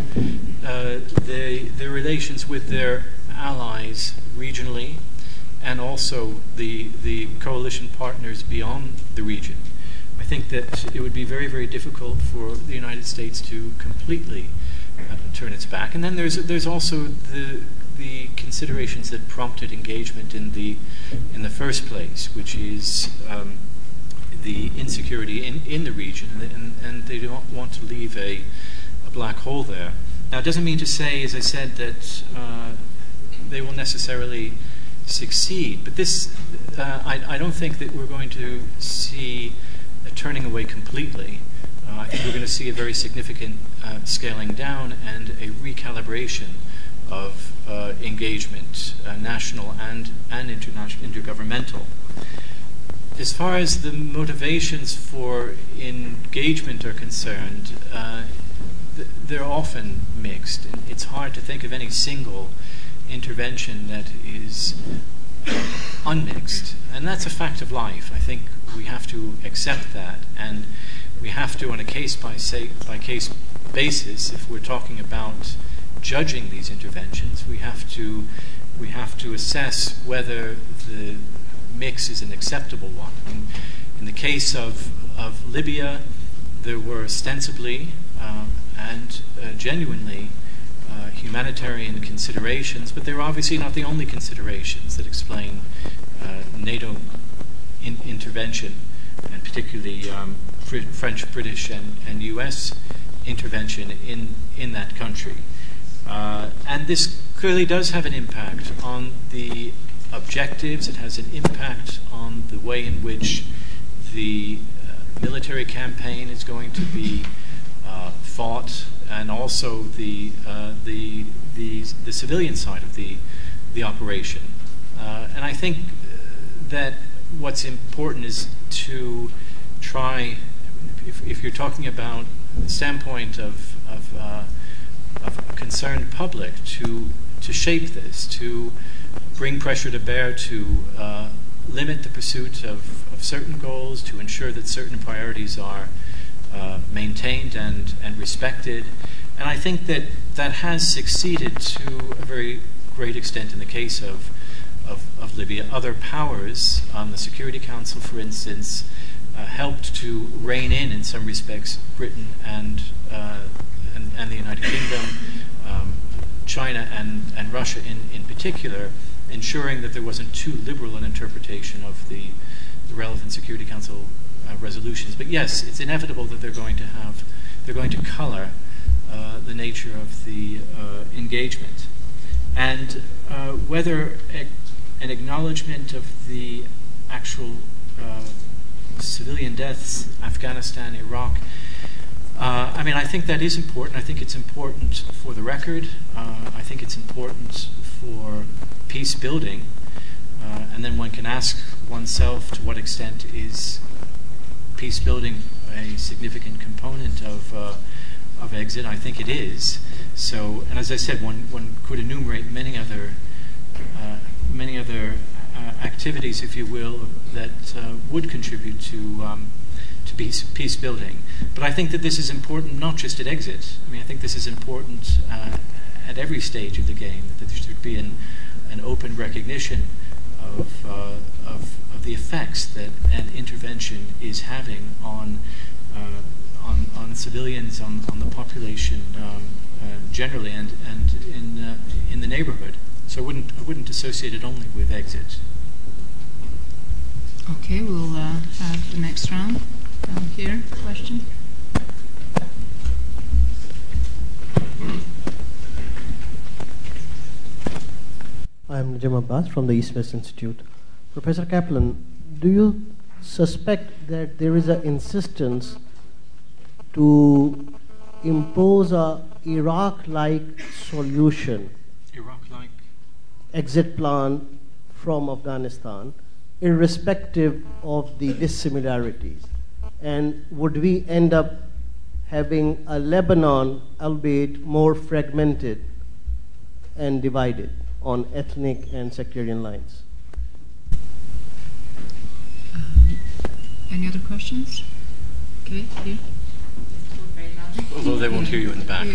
Speaker 2: uh, the the relations with their allies regionally, and also the the coalition partners beyond the region. Think that it would be very very difficult for the United States to completely uh, turn its back, and then there's there's also the the considerations that prompted engagement in the in the first place, which is um, the insecurity in, in the region, and, and, and, they don't want to leave a, a black hole there. Now, it doesn't mean to say, as I said, that uh, they will necessarily succeed, but this, uh, I, I, don't think that we're going to see turning away completely. Uh, I think we're going to see a very significant uh, scaling down and a recalibration of uh, engagement, uh, national and, and international, intergovernmental. As far as the motivations for engagement are concerned, uh, th- they're often mixed. It's hard to think of any single intervention that is unmixed, and that's a fact of life. I think we have to accept that, and we have to, on a case by, say, by case basis, if we're talking about judging these interventions, we have to we have to assess whether the mix is an acceptable one. In, in the case of, of Libya, there were ostensibly uh, and uh, genuinely uh, humanitarian considerations, but they're obviously not the only considerations that explain uh, NATO in- intervention, and particularly um, French, British, and, and U.S. intervention in, in that country. Uh, and this clearly does have an impact on the objectives, it has an impact on the way in which the uh, military campaign is going to be uh, fought, and also the, uh, the, the, the, civilian side of the, the operation. Uh, and I think that what's important is to try, if, if you're talking about the standpoint of, of of a concerned public to to shape this, to bring pressure to bear to uh, limit the pursuit of, of certain goals, to ensure that certain priorities are uh, maintained and, and respected. And I think that that has succeeded to a very great extent in the case of, of, of Libya. Other powers, on the Security Council, for instance, uh, helped to rein in, in some respects, Britain and uh, and, and the United Kingdom, um, China, and, and Russia in, in particular, ensuring that there wasn't too liberal an interpretation of the, the relevant Security Council uh, resolutions. But yes, it's inevitable that they're going to have, they're going to color uh, the nature of the uh, engagement. And uh, whether an acknowledgement of the actual uh, civilian deaths, Afghanistan, Iraq, uh, I mean, I think that is important. I think it's important for the record. Uh, I think it's important for peace building. Uh, and then one can ask oneself to what extent is peace building a significant component of, uh, of exit. I think it is. So, and as I said, one, one could enumerate many other, uh, many other uh, activities, if you will, that would contribute to. Um, peace, peace building. But I think that this is important not just at exit. I mean, I think this is important uh, at every stage of the game, that there should be an, an open recognition of, uh, of, of, the effects that an intervention is having on, uh, on, on civilians, on, on the population um, uh, generally, and, and in, uh, in the neighborhood. So I wouldn't, I wouldn't associate it only with exit.
Speaker 1: Okay, we'll uh, have the next round. Down here, question?
Speaker 7: I'm Najim Abbas from the East West Institute. Professor Caplan, do you suspect that there is an insistence to impose a Iraq-like solution,
Speaker 2: Iraq-like
Speaker 7: exit plan from Afghanistan, irrespective of the dissimilarities? And would we end up having a Lebanon, albeit more fragmented and divided on ethnic and sectarian lines.
Speaker 1: Um, any other questions? Okay, here.
Speaker 2: Although they won't hear you in the back.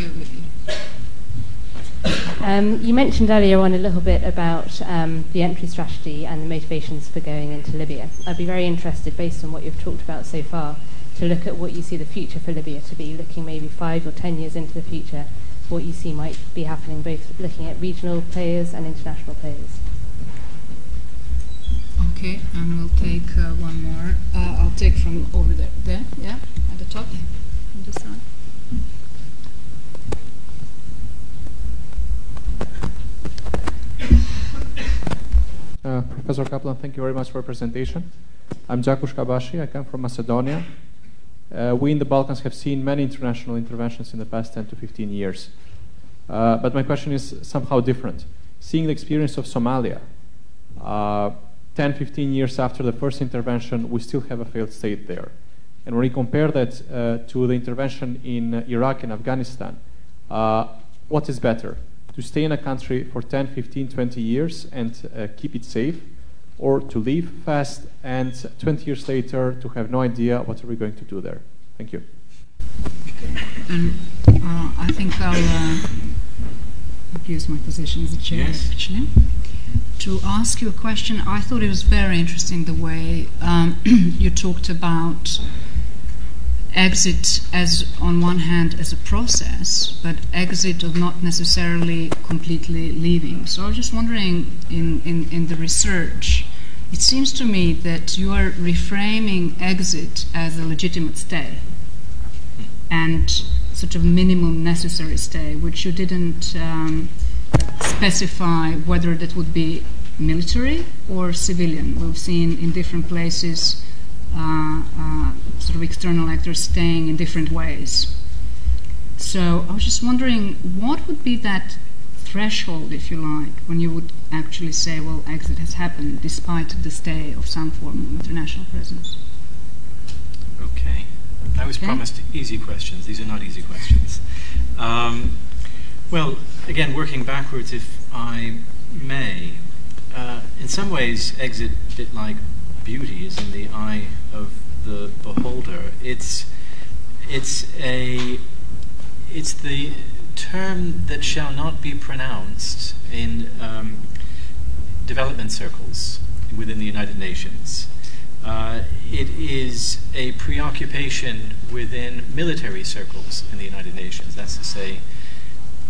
Speaker 8: Um, you mentioned earlier on a little bit about um, the entry strategy and the motivations for going into Libya. I'd be very interested, based on what you've talked about so far, to look at what you see the future for Libya to be, looking maybe five or ten years into the future, what you see might be happening, both looking at regional players and international players.
Speaker 1: Okay, and we'll take uh, one more. Uh, I'll take from over there. There, yeah, at the top, on this side.
Speaker 9: Uh, Professor Caplan, thank you very much for your presentation. I'm Jakush Kabashi. I come from Macedonia. Uh, we in the Balkans have seen many international interventions in the past 10 to 15 years. Uh, but my question is somehow different. Seeing the experience of Somalia, uh, 10, 15 years after the first intervention, we still have a failed state there. And when we compare that uh, to the intervention in Iraq and Afghanistan, uh, what is better? To stay in a country for 10, 15, 20 years and uh, keep it safe, or to leave fast and 20 years later to have no idea what are we going to do there? Thank you.
Speaker 1: And uh, I think I'll uh, abuse my position as a chair,
Speaker 2: yes.
Speaker 1: actually. To ask you a question, I thought it was very interesting the way um, you talked about exit as on one hand as a process, but exit of not necessarily completely leaving. So I was just wondering in, in, in the research, it seems to me that you are reframing exit as a legitimate stay and sort of minimum necessary stay, which you didn't um, specify whether that would be military or civilian. We've seen in different places sort of external actors staying in different ways. So I was just wondering what would be that threshold, if you like, when you would actually say, well, exit has happened despite the stay of some form of international presence?
Speaker 2: Okay. I was
Speaker 1: okay.
Speaker 2: promised easy questions. These are not easy questions. Um, well, again, working backwards, if I may, uh, in some ways, exit, a bit like beauty, is in the eye of the beholder. It's it's a it's the term that shall not be pronounced in um, development circles within the United Nations. Uh, it is a preoccupation within military circles in the United Nations, that's to say,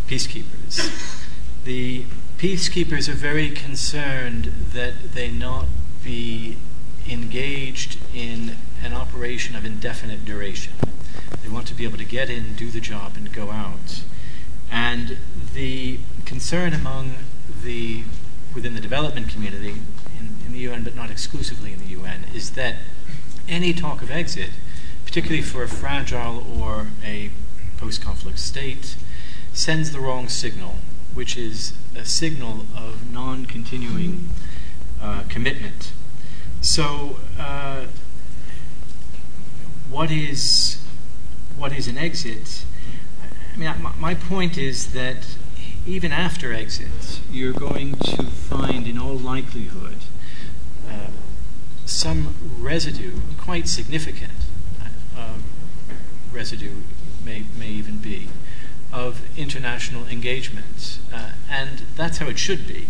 Speaker 2: peacekeepers. The peacekeepers are very concerned that they not be engaged in an operation of indefinite duration. They want to be able to get in, do the job, and go out. And the concern among the within the development community in, in the UN, but not exclusively in the UN, is that any talk of exit, particularly for a fragile or a post-conflict state, sends the wrong signal, which is a signal of non-continuing uh, commitment. So, uh, what is what is an exit? I mean, my, point is that even after exit, you're going to find, in all likelihood, uh, some residue, quite significant uh, residue, may may even be, of international engagement, uh, and that's how it should be.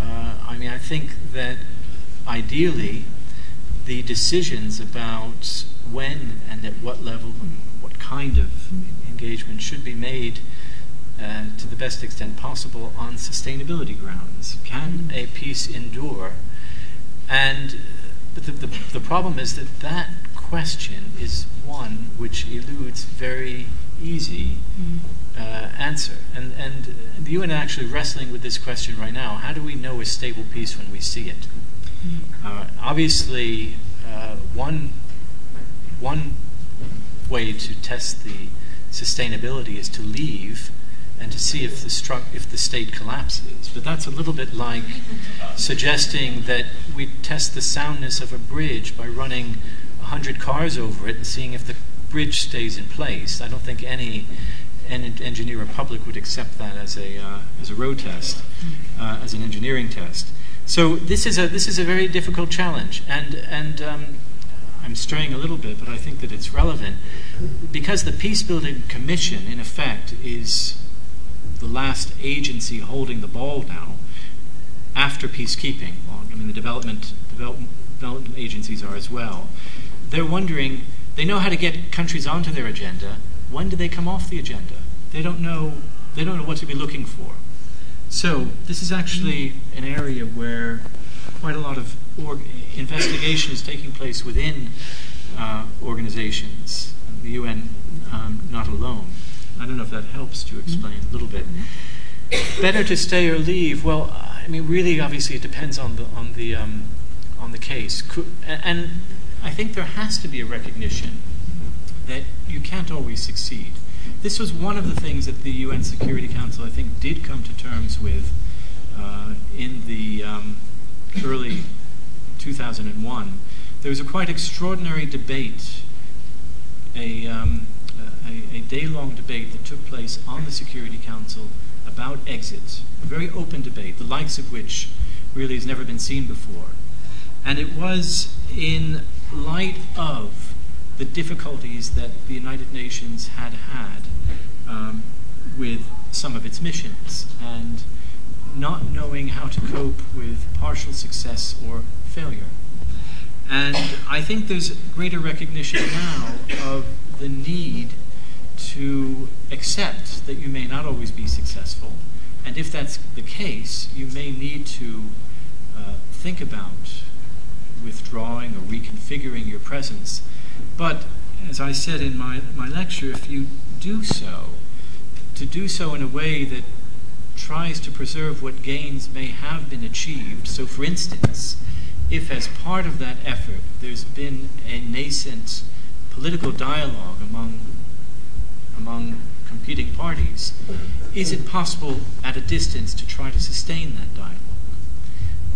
Speaker 2: Uh, I mean, I think that ideally, the decisions about when and at what level and what kind of engagement should be made uh, to the best extent possible on sustainability grounds. Can a peace endure? And but the, the, the problem is that that question is one which eludes very easy uh, answer. And, and the UN are actually wrestling with this question right now. How do we know a stable peace when we see it? Uh, obviously, uh, one one way to test the sustainability is to leave and to see if the stru- if the state collapses. But that's a little bit like suggesting that we test the soundness of a bridge by running hundred cars over it and seeing if the bridge stays in place. I don't think any en- engineer or public would accept that as a uh, as a road test, uh, as an engineering test. So this is a this is a very difficult challenge, and and um, I'm straying a little bit, but I think that it's relevant because the Peace Building Commission, in effect, is the last agency holding the ball now after peacekeeping. Well, I mean, the development, development, development agencies are as well. They're wondering, they know how to get countries onto their agenda. When do they come off the agenda? They don't know, they don't know what to be looking for. So this is actually an area where quite a lot of org- investigation is taking place within uh, organizations, the UN um, not alone. I don't know if that helps to explain a little bit. Better to stay or leave? Well, I mean, really, obviously, it depends on the on the um, on the case, and I think there has to be a recognition that you can't always succeed. This was one of the things that the UN Security Council, I think, did come to terms with uh, in the um, early 2001. There was a quite extraordinary debate, a, um, a, a day-long debate that took place on the Security Council about exit, a very open debate, the likes of which really has never been seen before. And it was in light of the difficulties that the United Nations had had um, with some of its missions and not knowing how to cope with partial success or failure. And I think there's greater recognition now of the need to accept that you may not always be successful. And if that's the case, you may need to uh, think about withdrawing or reconfiguring your presence. But as I said in my, my lecture, if you do so, to do so in a way that tries to preserve what gains may have been achieved. So, for instance, if as part of that effort there's been a nascent political dialogue among, among competing parties, is it possible at a distance to try to sustain that dialogue?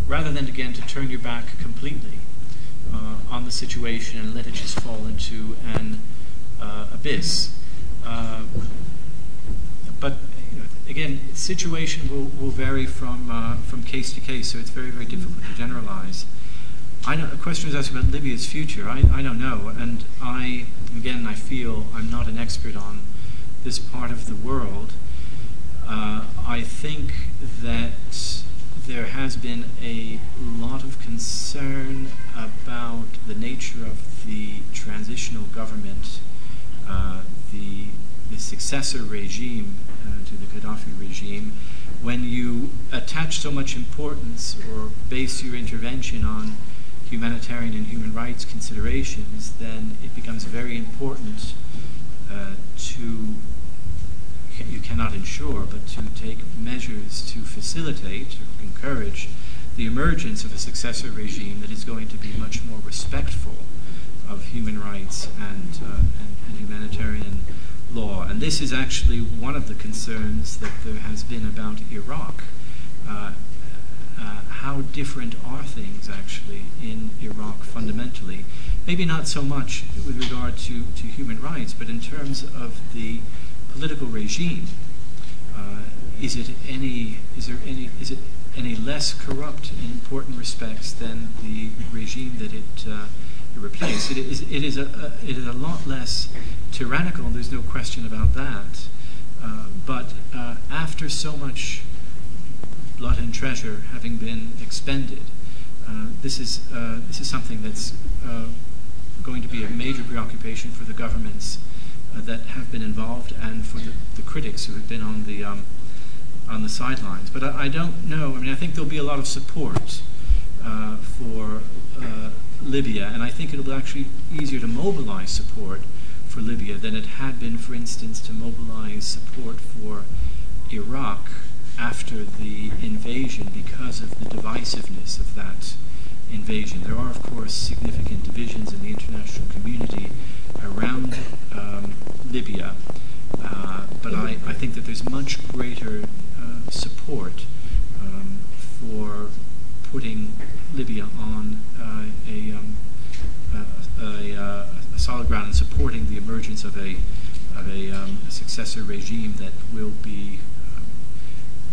Speaker 2: Rather than again to turn your back completely on the situation and let it just fall into an uh, abyss. Uh, but you know, again, situation will, will vary from uh, from case to case, so it's very very difficult to generalize. I know, a question was asked about Libya's future. I, I don't know, and I again I feel I'm not an expert on this part of the world. Uh, I think that there has been a lot of concern about the nature of the transitional government, uh, the the successor regime uh, to the Gaddafi regime, when you attach so much importance or base your intervention on humanitarian and human rights considerations, then it becomes very important uh, to you cannot ensure, but to take measures to facilitate or encourage the emergence of a successor regime that is going to be much more respectful of human rights and, uh, and, and humanitarian law. And this is actually one of the concerns that there has been about Iraq. Uh, uh, how different are things actually in Iraq fundamentally? Maybe not so much with regard to, to human rights, but in terms of the political regime. Uh, is it any? Is there any? Is it any less corrupt in important respects than the regime that it uh, replace. It is, it, is a, a, it is a lot less tyrannical, there's no question about that. Uh, but uh, after so much blood and treasure having been expended, uh, this, is, uh, this is something that's uh, going to be a major preoccupation for the governments that have been involved and for the, the, critics who have been on the, um, on the sidelines. But I, I, don't know. I mean, I think there'll be a lot of support for Libya, and I think it'll be actually easier to mobilize support for Libya than it had been, for instance, to mobilize support for Iraq after the invasion because of the divisiveness of that invasion. There are, of course, significant divisions in the international community around um, Libya, uh, but I, I, think that there's much greater uh, support um, for putting Libya on uh, a, um, a, a, a, solid ground and supporting the emergence of a successor regime that will be um,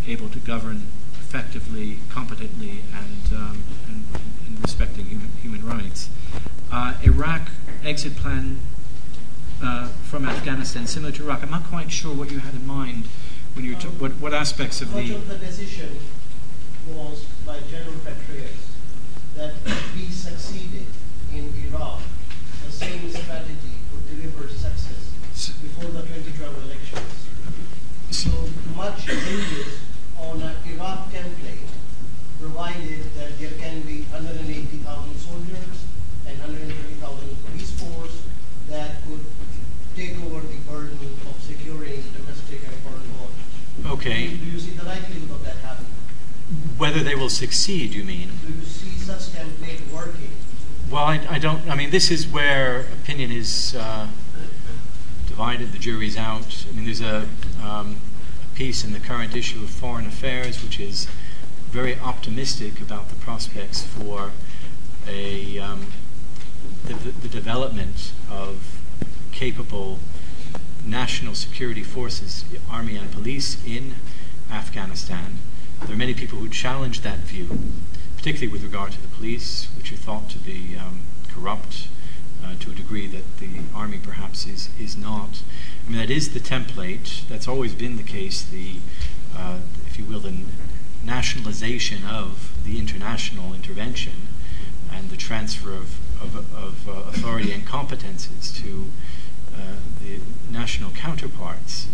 Speaker 2: able to govern effectively, competently, and, um, and, and respecting human, human rights. Uh, Iraq exit plan uh, from Afghanistan, similar to Iraq. I'm not quite sure what you had in mind when you took what, what aspects of the.
Speaker 7: of the decision was by General Petraeus that we succeeded in Iraq, the same strategy would deliver success before the 2012 elections. So much hinges on an Iraq template, provided that there can be 180,000 soldiers and 120,000 police force that could take over the burden of securing domestic and foreign borders.
Speaker 2: Okay.
Speaker 7: Do you see the likelihood of that happening?
Speaker 2: Whether they will succeed, you mean?
Speaker 7: Do you see such template working?
Speaker 2: Well, I, I don't. I mean, this is where opinion is uh, divided. The jury's out. I mean, there's a, um, a piece in the current issue of Foreign Affairs which is very optimistic about the prospects for a um, the, the development of capable national security forces, army and police in Afghanistan. There are many people who challenge that view, particularly with regard to the police, which are thought to be um, corrupt uh, to a degree that the army perhaps is, is not. I mean, that is the template. That's always been the case, the, uh, if you will, the nationalization of the international intervention and the transfer of, of, of uh, authority and competences to uh, the national counterparts.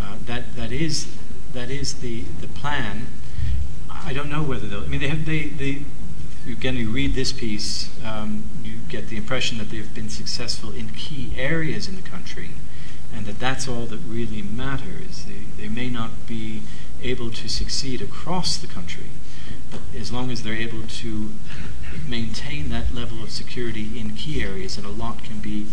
Speaker 2: Uh, that, that is, that is the, the plan. I don't know whether they'll. I mean, they have. They, they again, you read this piece, um, you get the impression that they've been successful in key areas in the country, and that that's all that really matters. They, they may not be able to succeed across the country, but as long as they're able to maintain that level of security in key areas, and a lot can be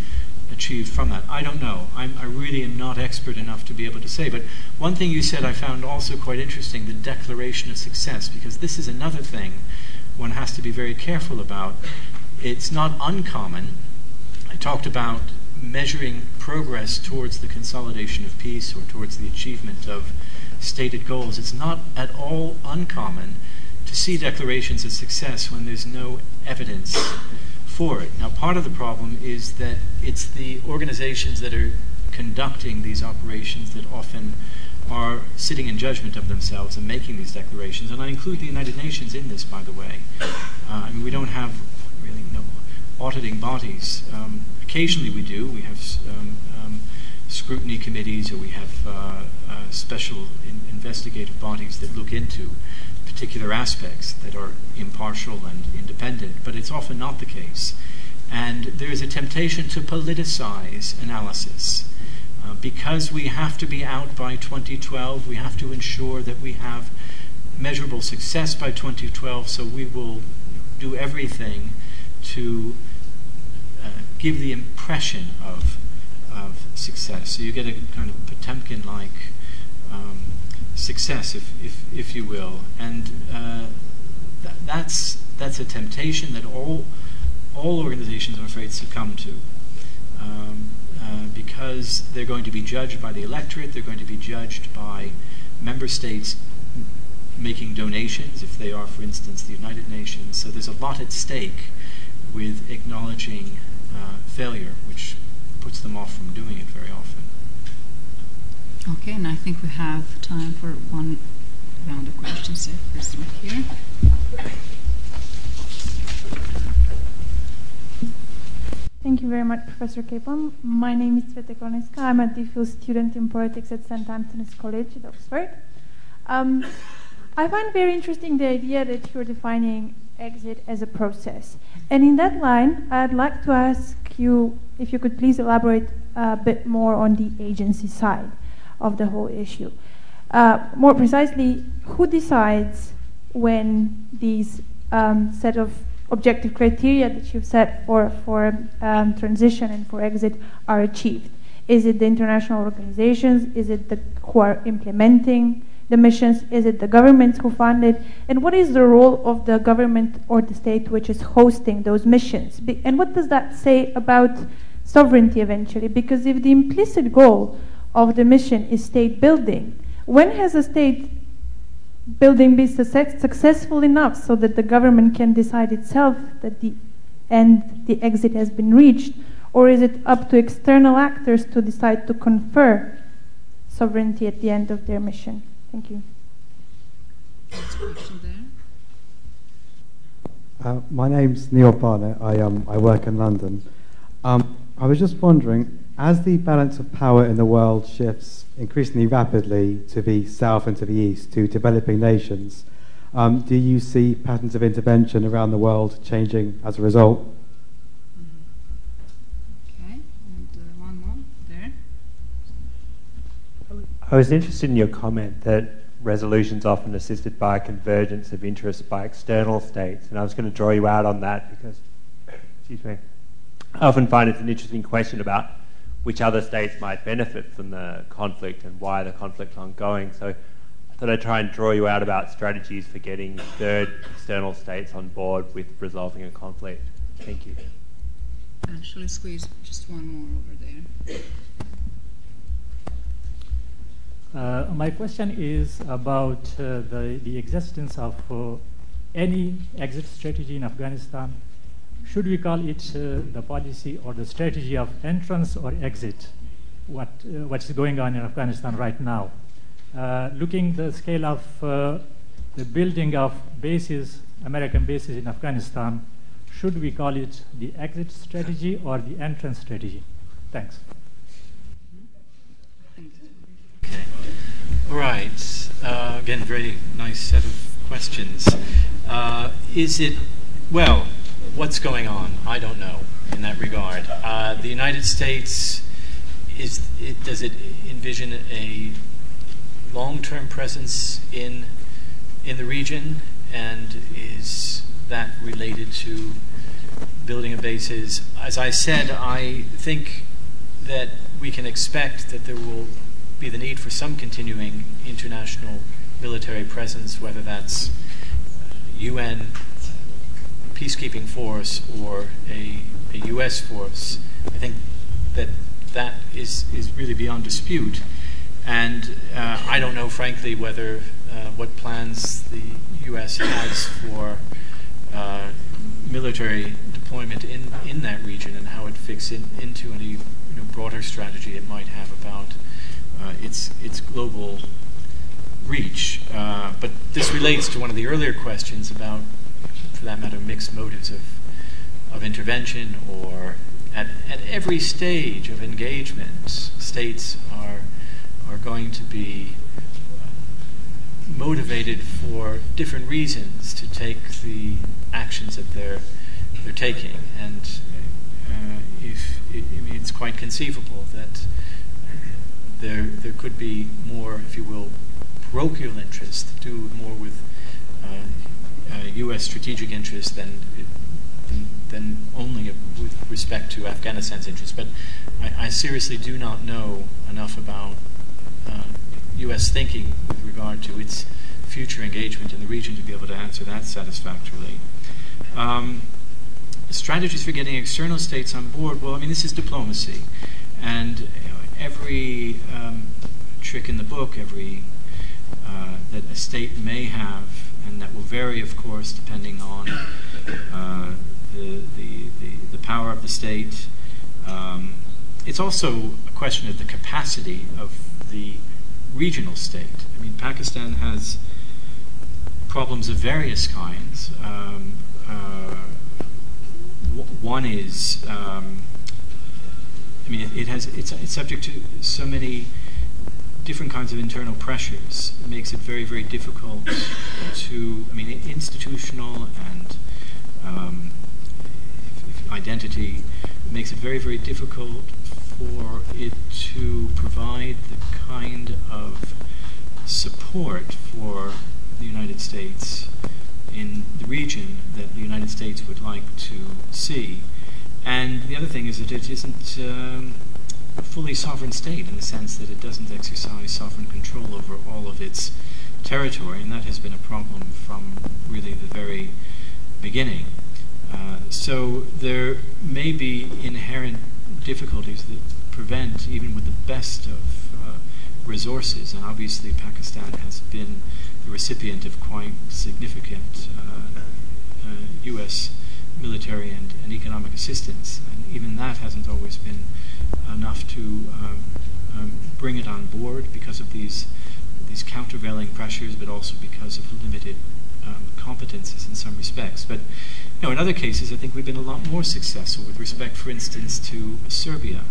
Speaker 2: achieved from that. I don't know. I'm, I really am not expert enough to be able to say. But one thing you said I found also quite interesting the declaration of success, because this is another thing one has to be very careful about. It's not uncommon. I talked about measuring progress towards the consolidation of peace or towards the achievement of stated goals. It's not at all uncommon to see declarations of success when there's no evidence for it. Now, part of the problem is that it's the organizations that are conducting these operations that often are sitting in judgment of themselves and making these declarations. And I include the United Nations in this, by the way. Uh, I mean, we don't have really you know, auditing bodies. Um, occasionally we do. We have um, um, scrutiny committees or we have uh, uh, special in- investigative bodies that look into particular aspects that are impartial and independent, but it's often not the case. And there is a temptation to politicize analysis. Uh, because we have to be out by 2012, we have to ensure that we have measurable success by 2012, so we will do everything to uh, give the impression of, of success. So you get a kind of Potemkin like um, success, if, if, if you will. And uh, th- that's, that's a temptation that all, all organizations, I'm afraid, succumb to. Um, uh, because they're going to be judged by the electorate, they're going to be judged by member states m- making donations, if they are, for instance, the United Nations. So there's a lot at stake with acknowledging uh, failure, which puts them off from doing it very often.
Speaker 1: Okay, and I think we have time for one round of questions. One here.
Speaker 10: Thank you very much, Professor Caplan. My name is Sveta Kloniska. I'm a DPhil student in politics at St. Antony's College at Oxford. Um, I find very interesting the idea that you're defining exit as a process. And in that line, I'd like to ask you if you could please elaborate a bit more on the agency side of the whole issue. Uh, more precisely, who decides when these um, set of objective criteria that you've set for, for um, transition and for exit are achieved? Is it the international organizations? Is it the who are implementing the missions? Is it the governments who fund it? And what is the role of the government or the state which is hosting those missions? Be- and what does that say about sovereignty eventually? Because if the implicit goal of the mission is state building. When has a state building been success- successful enough so that the government can decide itself that the end, the exit has been reached? Or is it up to external actors to decide to confer sovereignty at the end of their mission? Thank you.
Speaker 11: Uh, my name's Neil Barnett. I, um, I work in London. Um, I was just wondering, as the balance of power in the world shifts increasingly rapidly to the south and to the east, to developing nations, um, do you see patterns of intervention around the world changing as a result?
Speaker 1: Okay, and uh, one more there.
Speaker 12: I was interested in your comment that resolutions often assisted by a convergence of interests by external states, and I was going to draw you out on that because, excuse me, I often find it's an interesting question about which other states might benefit from the conflict and why the conflict's ongoing. So I thought I'd try and draw you out about strategies for getting third external states on board with resolving a conflict. Thank you.
Speaker 1: And shall I squeeze just one more over there?
Speaker 13: Uh, my question is about uh, the, the existence of uh, any exit strategy in Afghanistan. Should we call it uh, the policy or the strategy of entrance or exit? What, uh, what's going on in Afghanistan right now? Uh, looking the scale of the building of bases, American bases in Afghanistan, should we call it the exit strategy or the entrance strategy? Thanks.
Speaker 2: All right. Uh, again, very nice set of questions. Uh, is it, well, what's going on? I don't know in that regard. Uh, the United States, is it, does it envision a long term presence in, in the region? And is that related to building of bases? As I said, I think that we can expect that there will be the need for some continuing international military presence, whether that's UN peacekeeping force or a, a U.S. force. I think that that is, is really beyond dispute. And uh, I don't know, frankly, whether uh, what plans the U.S. has for uh, military deployment in, in that region and how it fits in, into any you know, broader strategy it might have about uh, its its global reach. Uh, but this relates to one of the earlier questions about, for that matter, mixed motives of of intervention or at, at every stage of engagement, states are are going to be motivated for different reasons to take the actions that they're they're taking, and uh, if it, it's quite conceivable that there there could be more, if you will, parochial interest to do more with uh, U.S. strategic interest than than, only with respect to Afghanistan's interest. But I, I seriously do not know enough about uh, U.S. thinking with regard to its future engagement in the region to be able to answer that satisfactorily. Um, strategies for getting external states on board. Well, I mean, this is diplomacy, and every um, trick in the book, every uh, that a state may have, and that will vary, of course, depending on uh, the, the, the, the, power of the state. Um, it's also a question of the capacity of the regional state. I mean, Pakistan has problems of various kinds. Um, uh, w- one is um, I mean, it, it has it's, it's subject to so many different kinds of internal pressures. Makes it very, very difficult to, I mean, institutional and um, identity makes it very, very difficult for it to provide the kind of support for the United States in the region that the United States would like to see. And the other thing is that it isn't um, a fully sovereign state in the sense that it doesn't exercise sovereign control over all of its territory, and that has been a problem from really the very beginning. Uh, so there may be inherent difficulties that prevent, even with the best of resources, and obviously Pakistan has been the recipient of quite significant uh, U.S. military and, and, economic assistance, and even that hasn't always been enough to um, um, bring it on board because of these these countervailing pressures, but also because of limited um, competences in some respects. But you know, in other cases, I think we've been a lot more successful with respect, for instance, to Serbia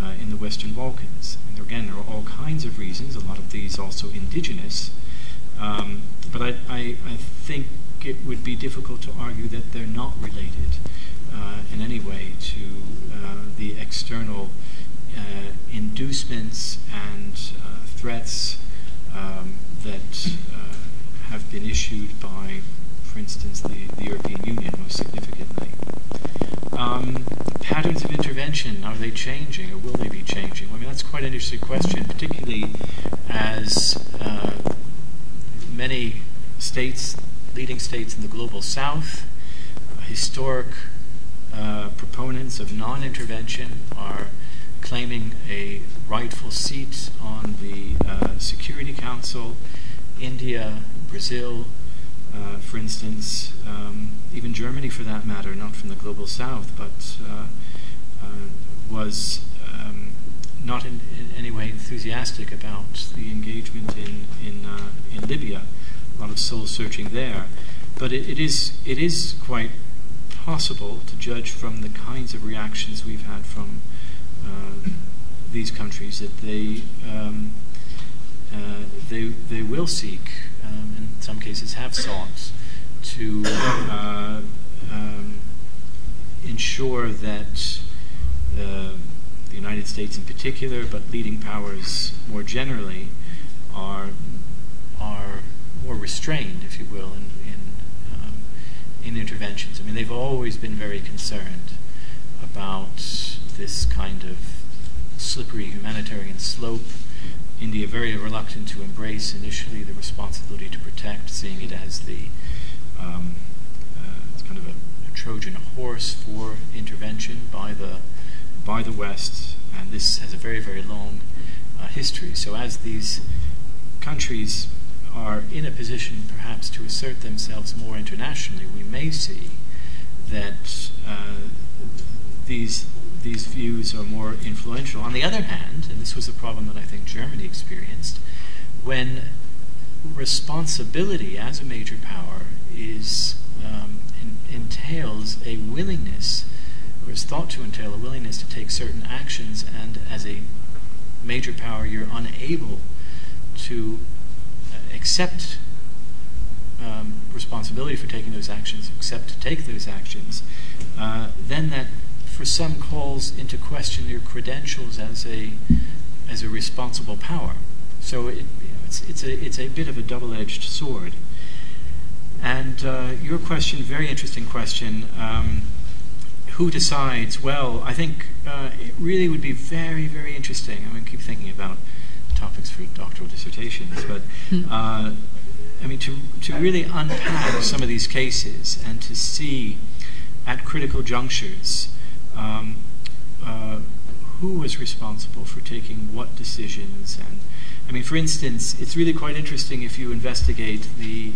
Speaker 2: uh, in the Western Balkans. And again, there are all kinds of reasons, a lot of these also indigenous. Um, but I, I, I, think it would be difficult to argue that they're not related in any way to uh, the external uh, inducements and uh, threats um, that uh, have been issued by, for instance, the, the European Union most significantly. Um, patterns of intervention, are they changing or will they be changing? I mean, that's quite an interesting question, particularly as uh, many states, leading states in the global south, uh, historic uh, proponents of non intervention are claiming a rightful seat on the uh, Security Council. India, Brazil, uh, for instance, um, even Germany for that matter, not from the global south, but uh, uh was um, not in, in, any way enthusiastic about the engagement in, in, in Libya. A lot of soul searching there. But it, it, is, it is quite possible to judge from the kinds of reactions we've had from uh, these countries that they um, uh, they they will seek, um, in some cases have sought, to uh, um, ensure that uh, the United States in particular, but leading powers more generally, are are more restrained, if you will, in in interventions. I mean, they've always been very concerned about this kind of slippery humanitarian slope. India very reluctant to embrace initially the responsibility to protect, seeing it as the um, uh, kind of a, a, Trojan horse for intervention by the by the West, and this has a very very long uh, history. So as these countries are in a position perhaps to assert themselves more internationally, we may see that uh, these these views are more influential. On the other hand, and this was a problem that I think Germany experienced, when responsibility as a major power is um, in, entails a willingness, or is thought to entail a willingness to take certain actions, and as a major power, you're unable to accept um, responsibility for taking those actions, accept to take those actions, uh, then that for some calls into question your credentials as a as a responsible power. So it, it's, it's a it's a bit of a double-edged sword. And uh, your question, very interesting question. Um, who decides? Well, I think uh, it really would be very, very interesting. Going to keep thinking about topics for doctoral dissertations, but uh, I mean, to, to really unpack some of these cases and to see at critical junctures um, uh, who was responsible for taking what decisions. And I mean, for instance, it's really quite interesting if you investigate the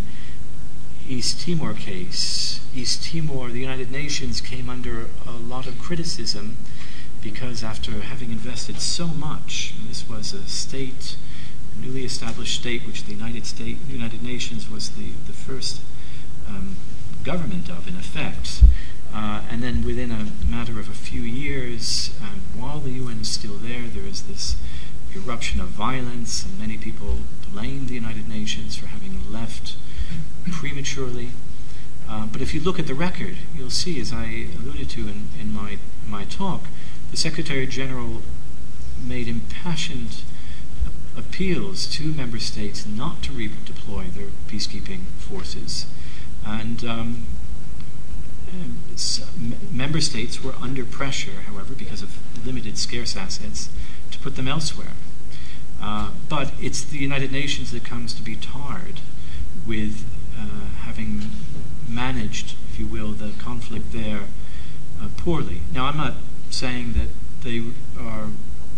Speaker 2: East Timor case. East Timor, the United Nations came under a lot of criticism because after having invested so much, this was a state, a newly established state, which the United States, United Nations was the, the first um, government of, in effect. Uh, and then within a matter of a few years, um, while the UN is still there, there is this eruption of violence, and many people blame the United Nations for having left prematurely. Uh, but if you look at the record, you'll see, as I alluded to in, in my, my talk, the Secretary General made impassioned appeals to member states not to redeploy their peacekeeping forces. And um, member states were under pressure, however, because of limited scarce assets, to put them elsewhere. Uh, but it's the United Nations that comes to be tarred with uh, having managed, if you will, the conflict there uh, poorly. Now, I'm not saying that they are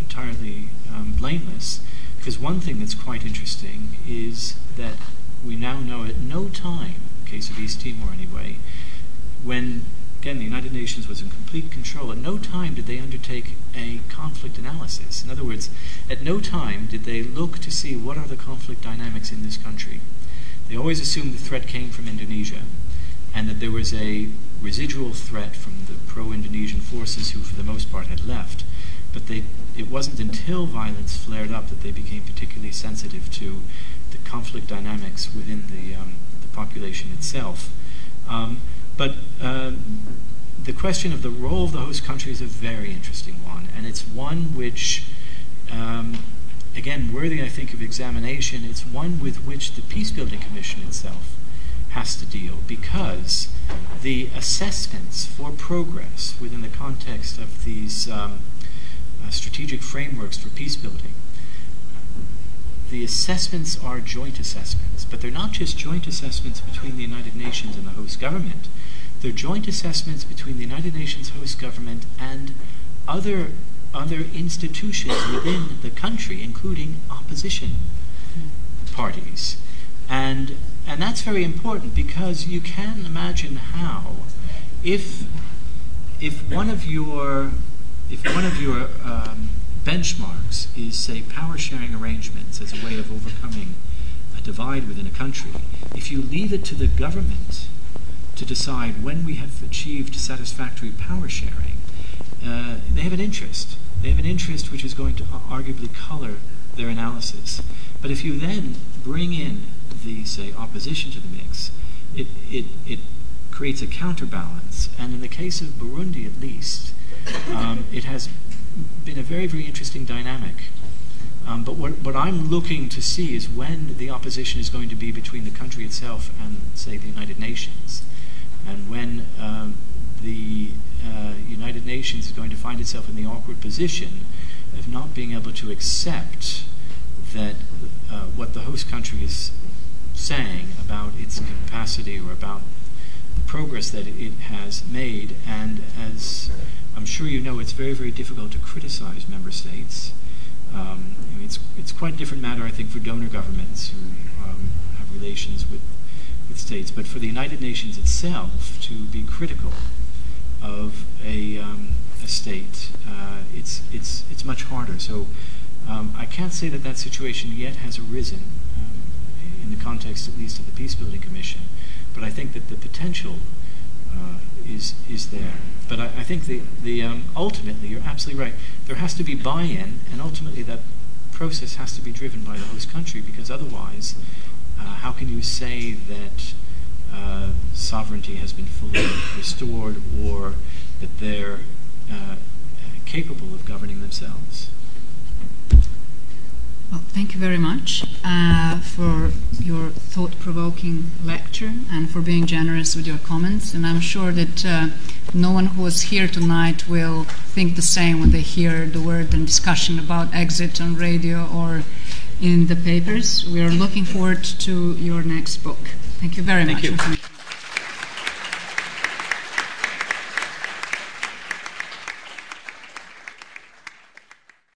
Speaker 2: entirely um, blameless. Because one thing that's quite interesting is that we now know at no time, case of East Timor anyway, when again the United Nations was in complete control, at no time did they undertake a conflict analysis. In other words, at no time did they look to see what are the conflict dynamics in this country. They always assumed the threat came from Indonesia and that there was a residual threat from the pro-Indonesian forces who for the most part had left. But they, it wasn't until violence flared up that they became particularly sensitive to the conflict dynamics within the, um, the population itself. Um, but um, the question of the role of the host country is a very interesting one, and it's one which, um, again, worthy, I think, of examination. It's one with which the Peacebuilding Commission itself has to deal because the assessments for progress within the context of these um, uh, strategic frameworks for peacebuilding the assessments are joint assessments, but they're not just joint assessments between the United Nations and the host government. They're joint assessments between the United Nations host government and other other institutions within the country, including opposition parties. And and that's very important because you can imagine how if if one of your if one of your um, benchmarks is, say, power sharing arrangements as a way of overcoming a divide within a country, if you leave it to the government to decide when we have achieved satisfactory power sharing, uh, they have an interest. They have an interest which is going to arguably color their analysis. But if you then bring in the, say, opposition to the mix, it, it, it creates a counterbalance. And in the case of Burundi, at least, um, it has been a very, very interesting dynamic. Um, but what, what I'm looking to see is when the opposition is going to be between the country itself and, say, the United Nations, and when um, the uh, United Nations is going to find itself in the awkward position of not being able to accept that uh, what the host country is saying about its capacity or about the progress that it has made, and as I'm sure you know it's very, very difficult to criticize member states. Um, I mean, it's, it's quite a different matter, I think, for donor governments who um, have relations with, with states. But for the United Nations itself to be critical of a, um, a state, uh, it's, it's, it's much harder. So um, I can't say that that situation yet has arisen in the context, at least, of the Peacebuilding Commission. But I think that the potential uh, is is there. But I, I think the the um, ultimately you're absolutely right. There has to be buy-in, and ultimately that process has to be driven by the host country because otherwise, uh, how can you say that uh, sovereignty has been fully restored or that they're uh, capable of governing themselves?
Speaker 1: Well, thank you very much uh, for your thought provoking lecture and for being generous with your comments. And I'm sure that uh, no one who was here tonight will think the same when they hear the word and discussion about exit on radio or in the papers. We are looking forward to your next book. Thank you very
Speaker 2: thank
Speaker 1: much.
Speaker 2: You.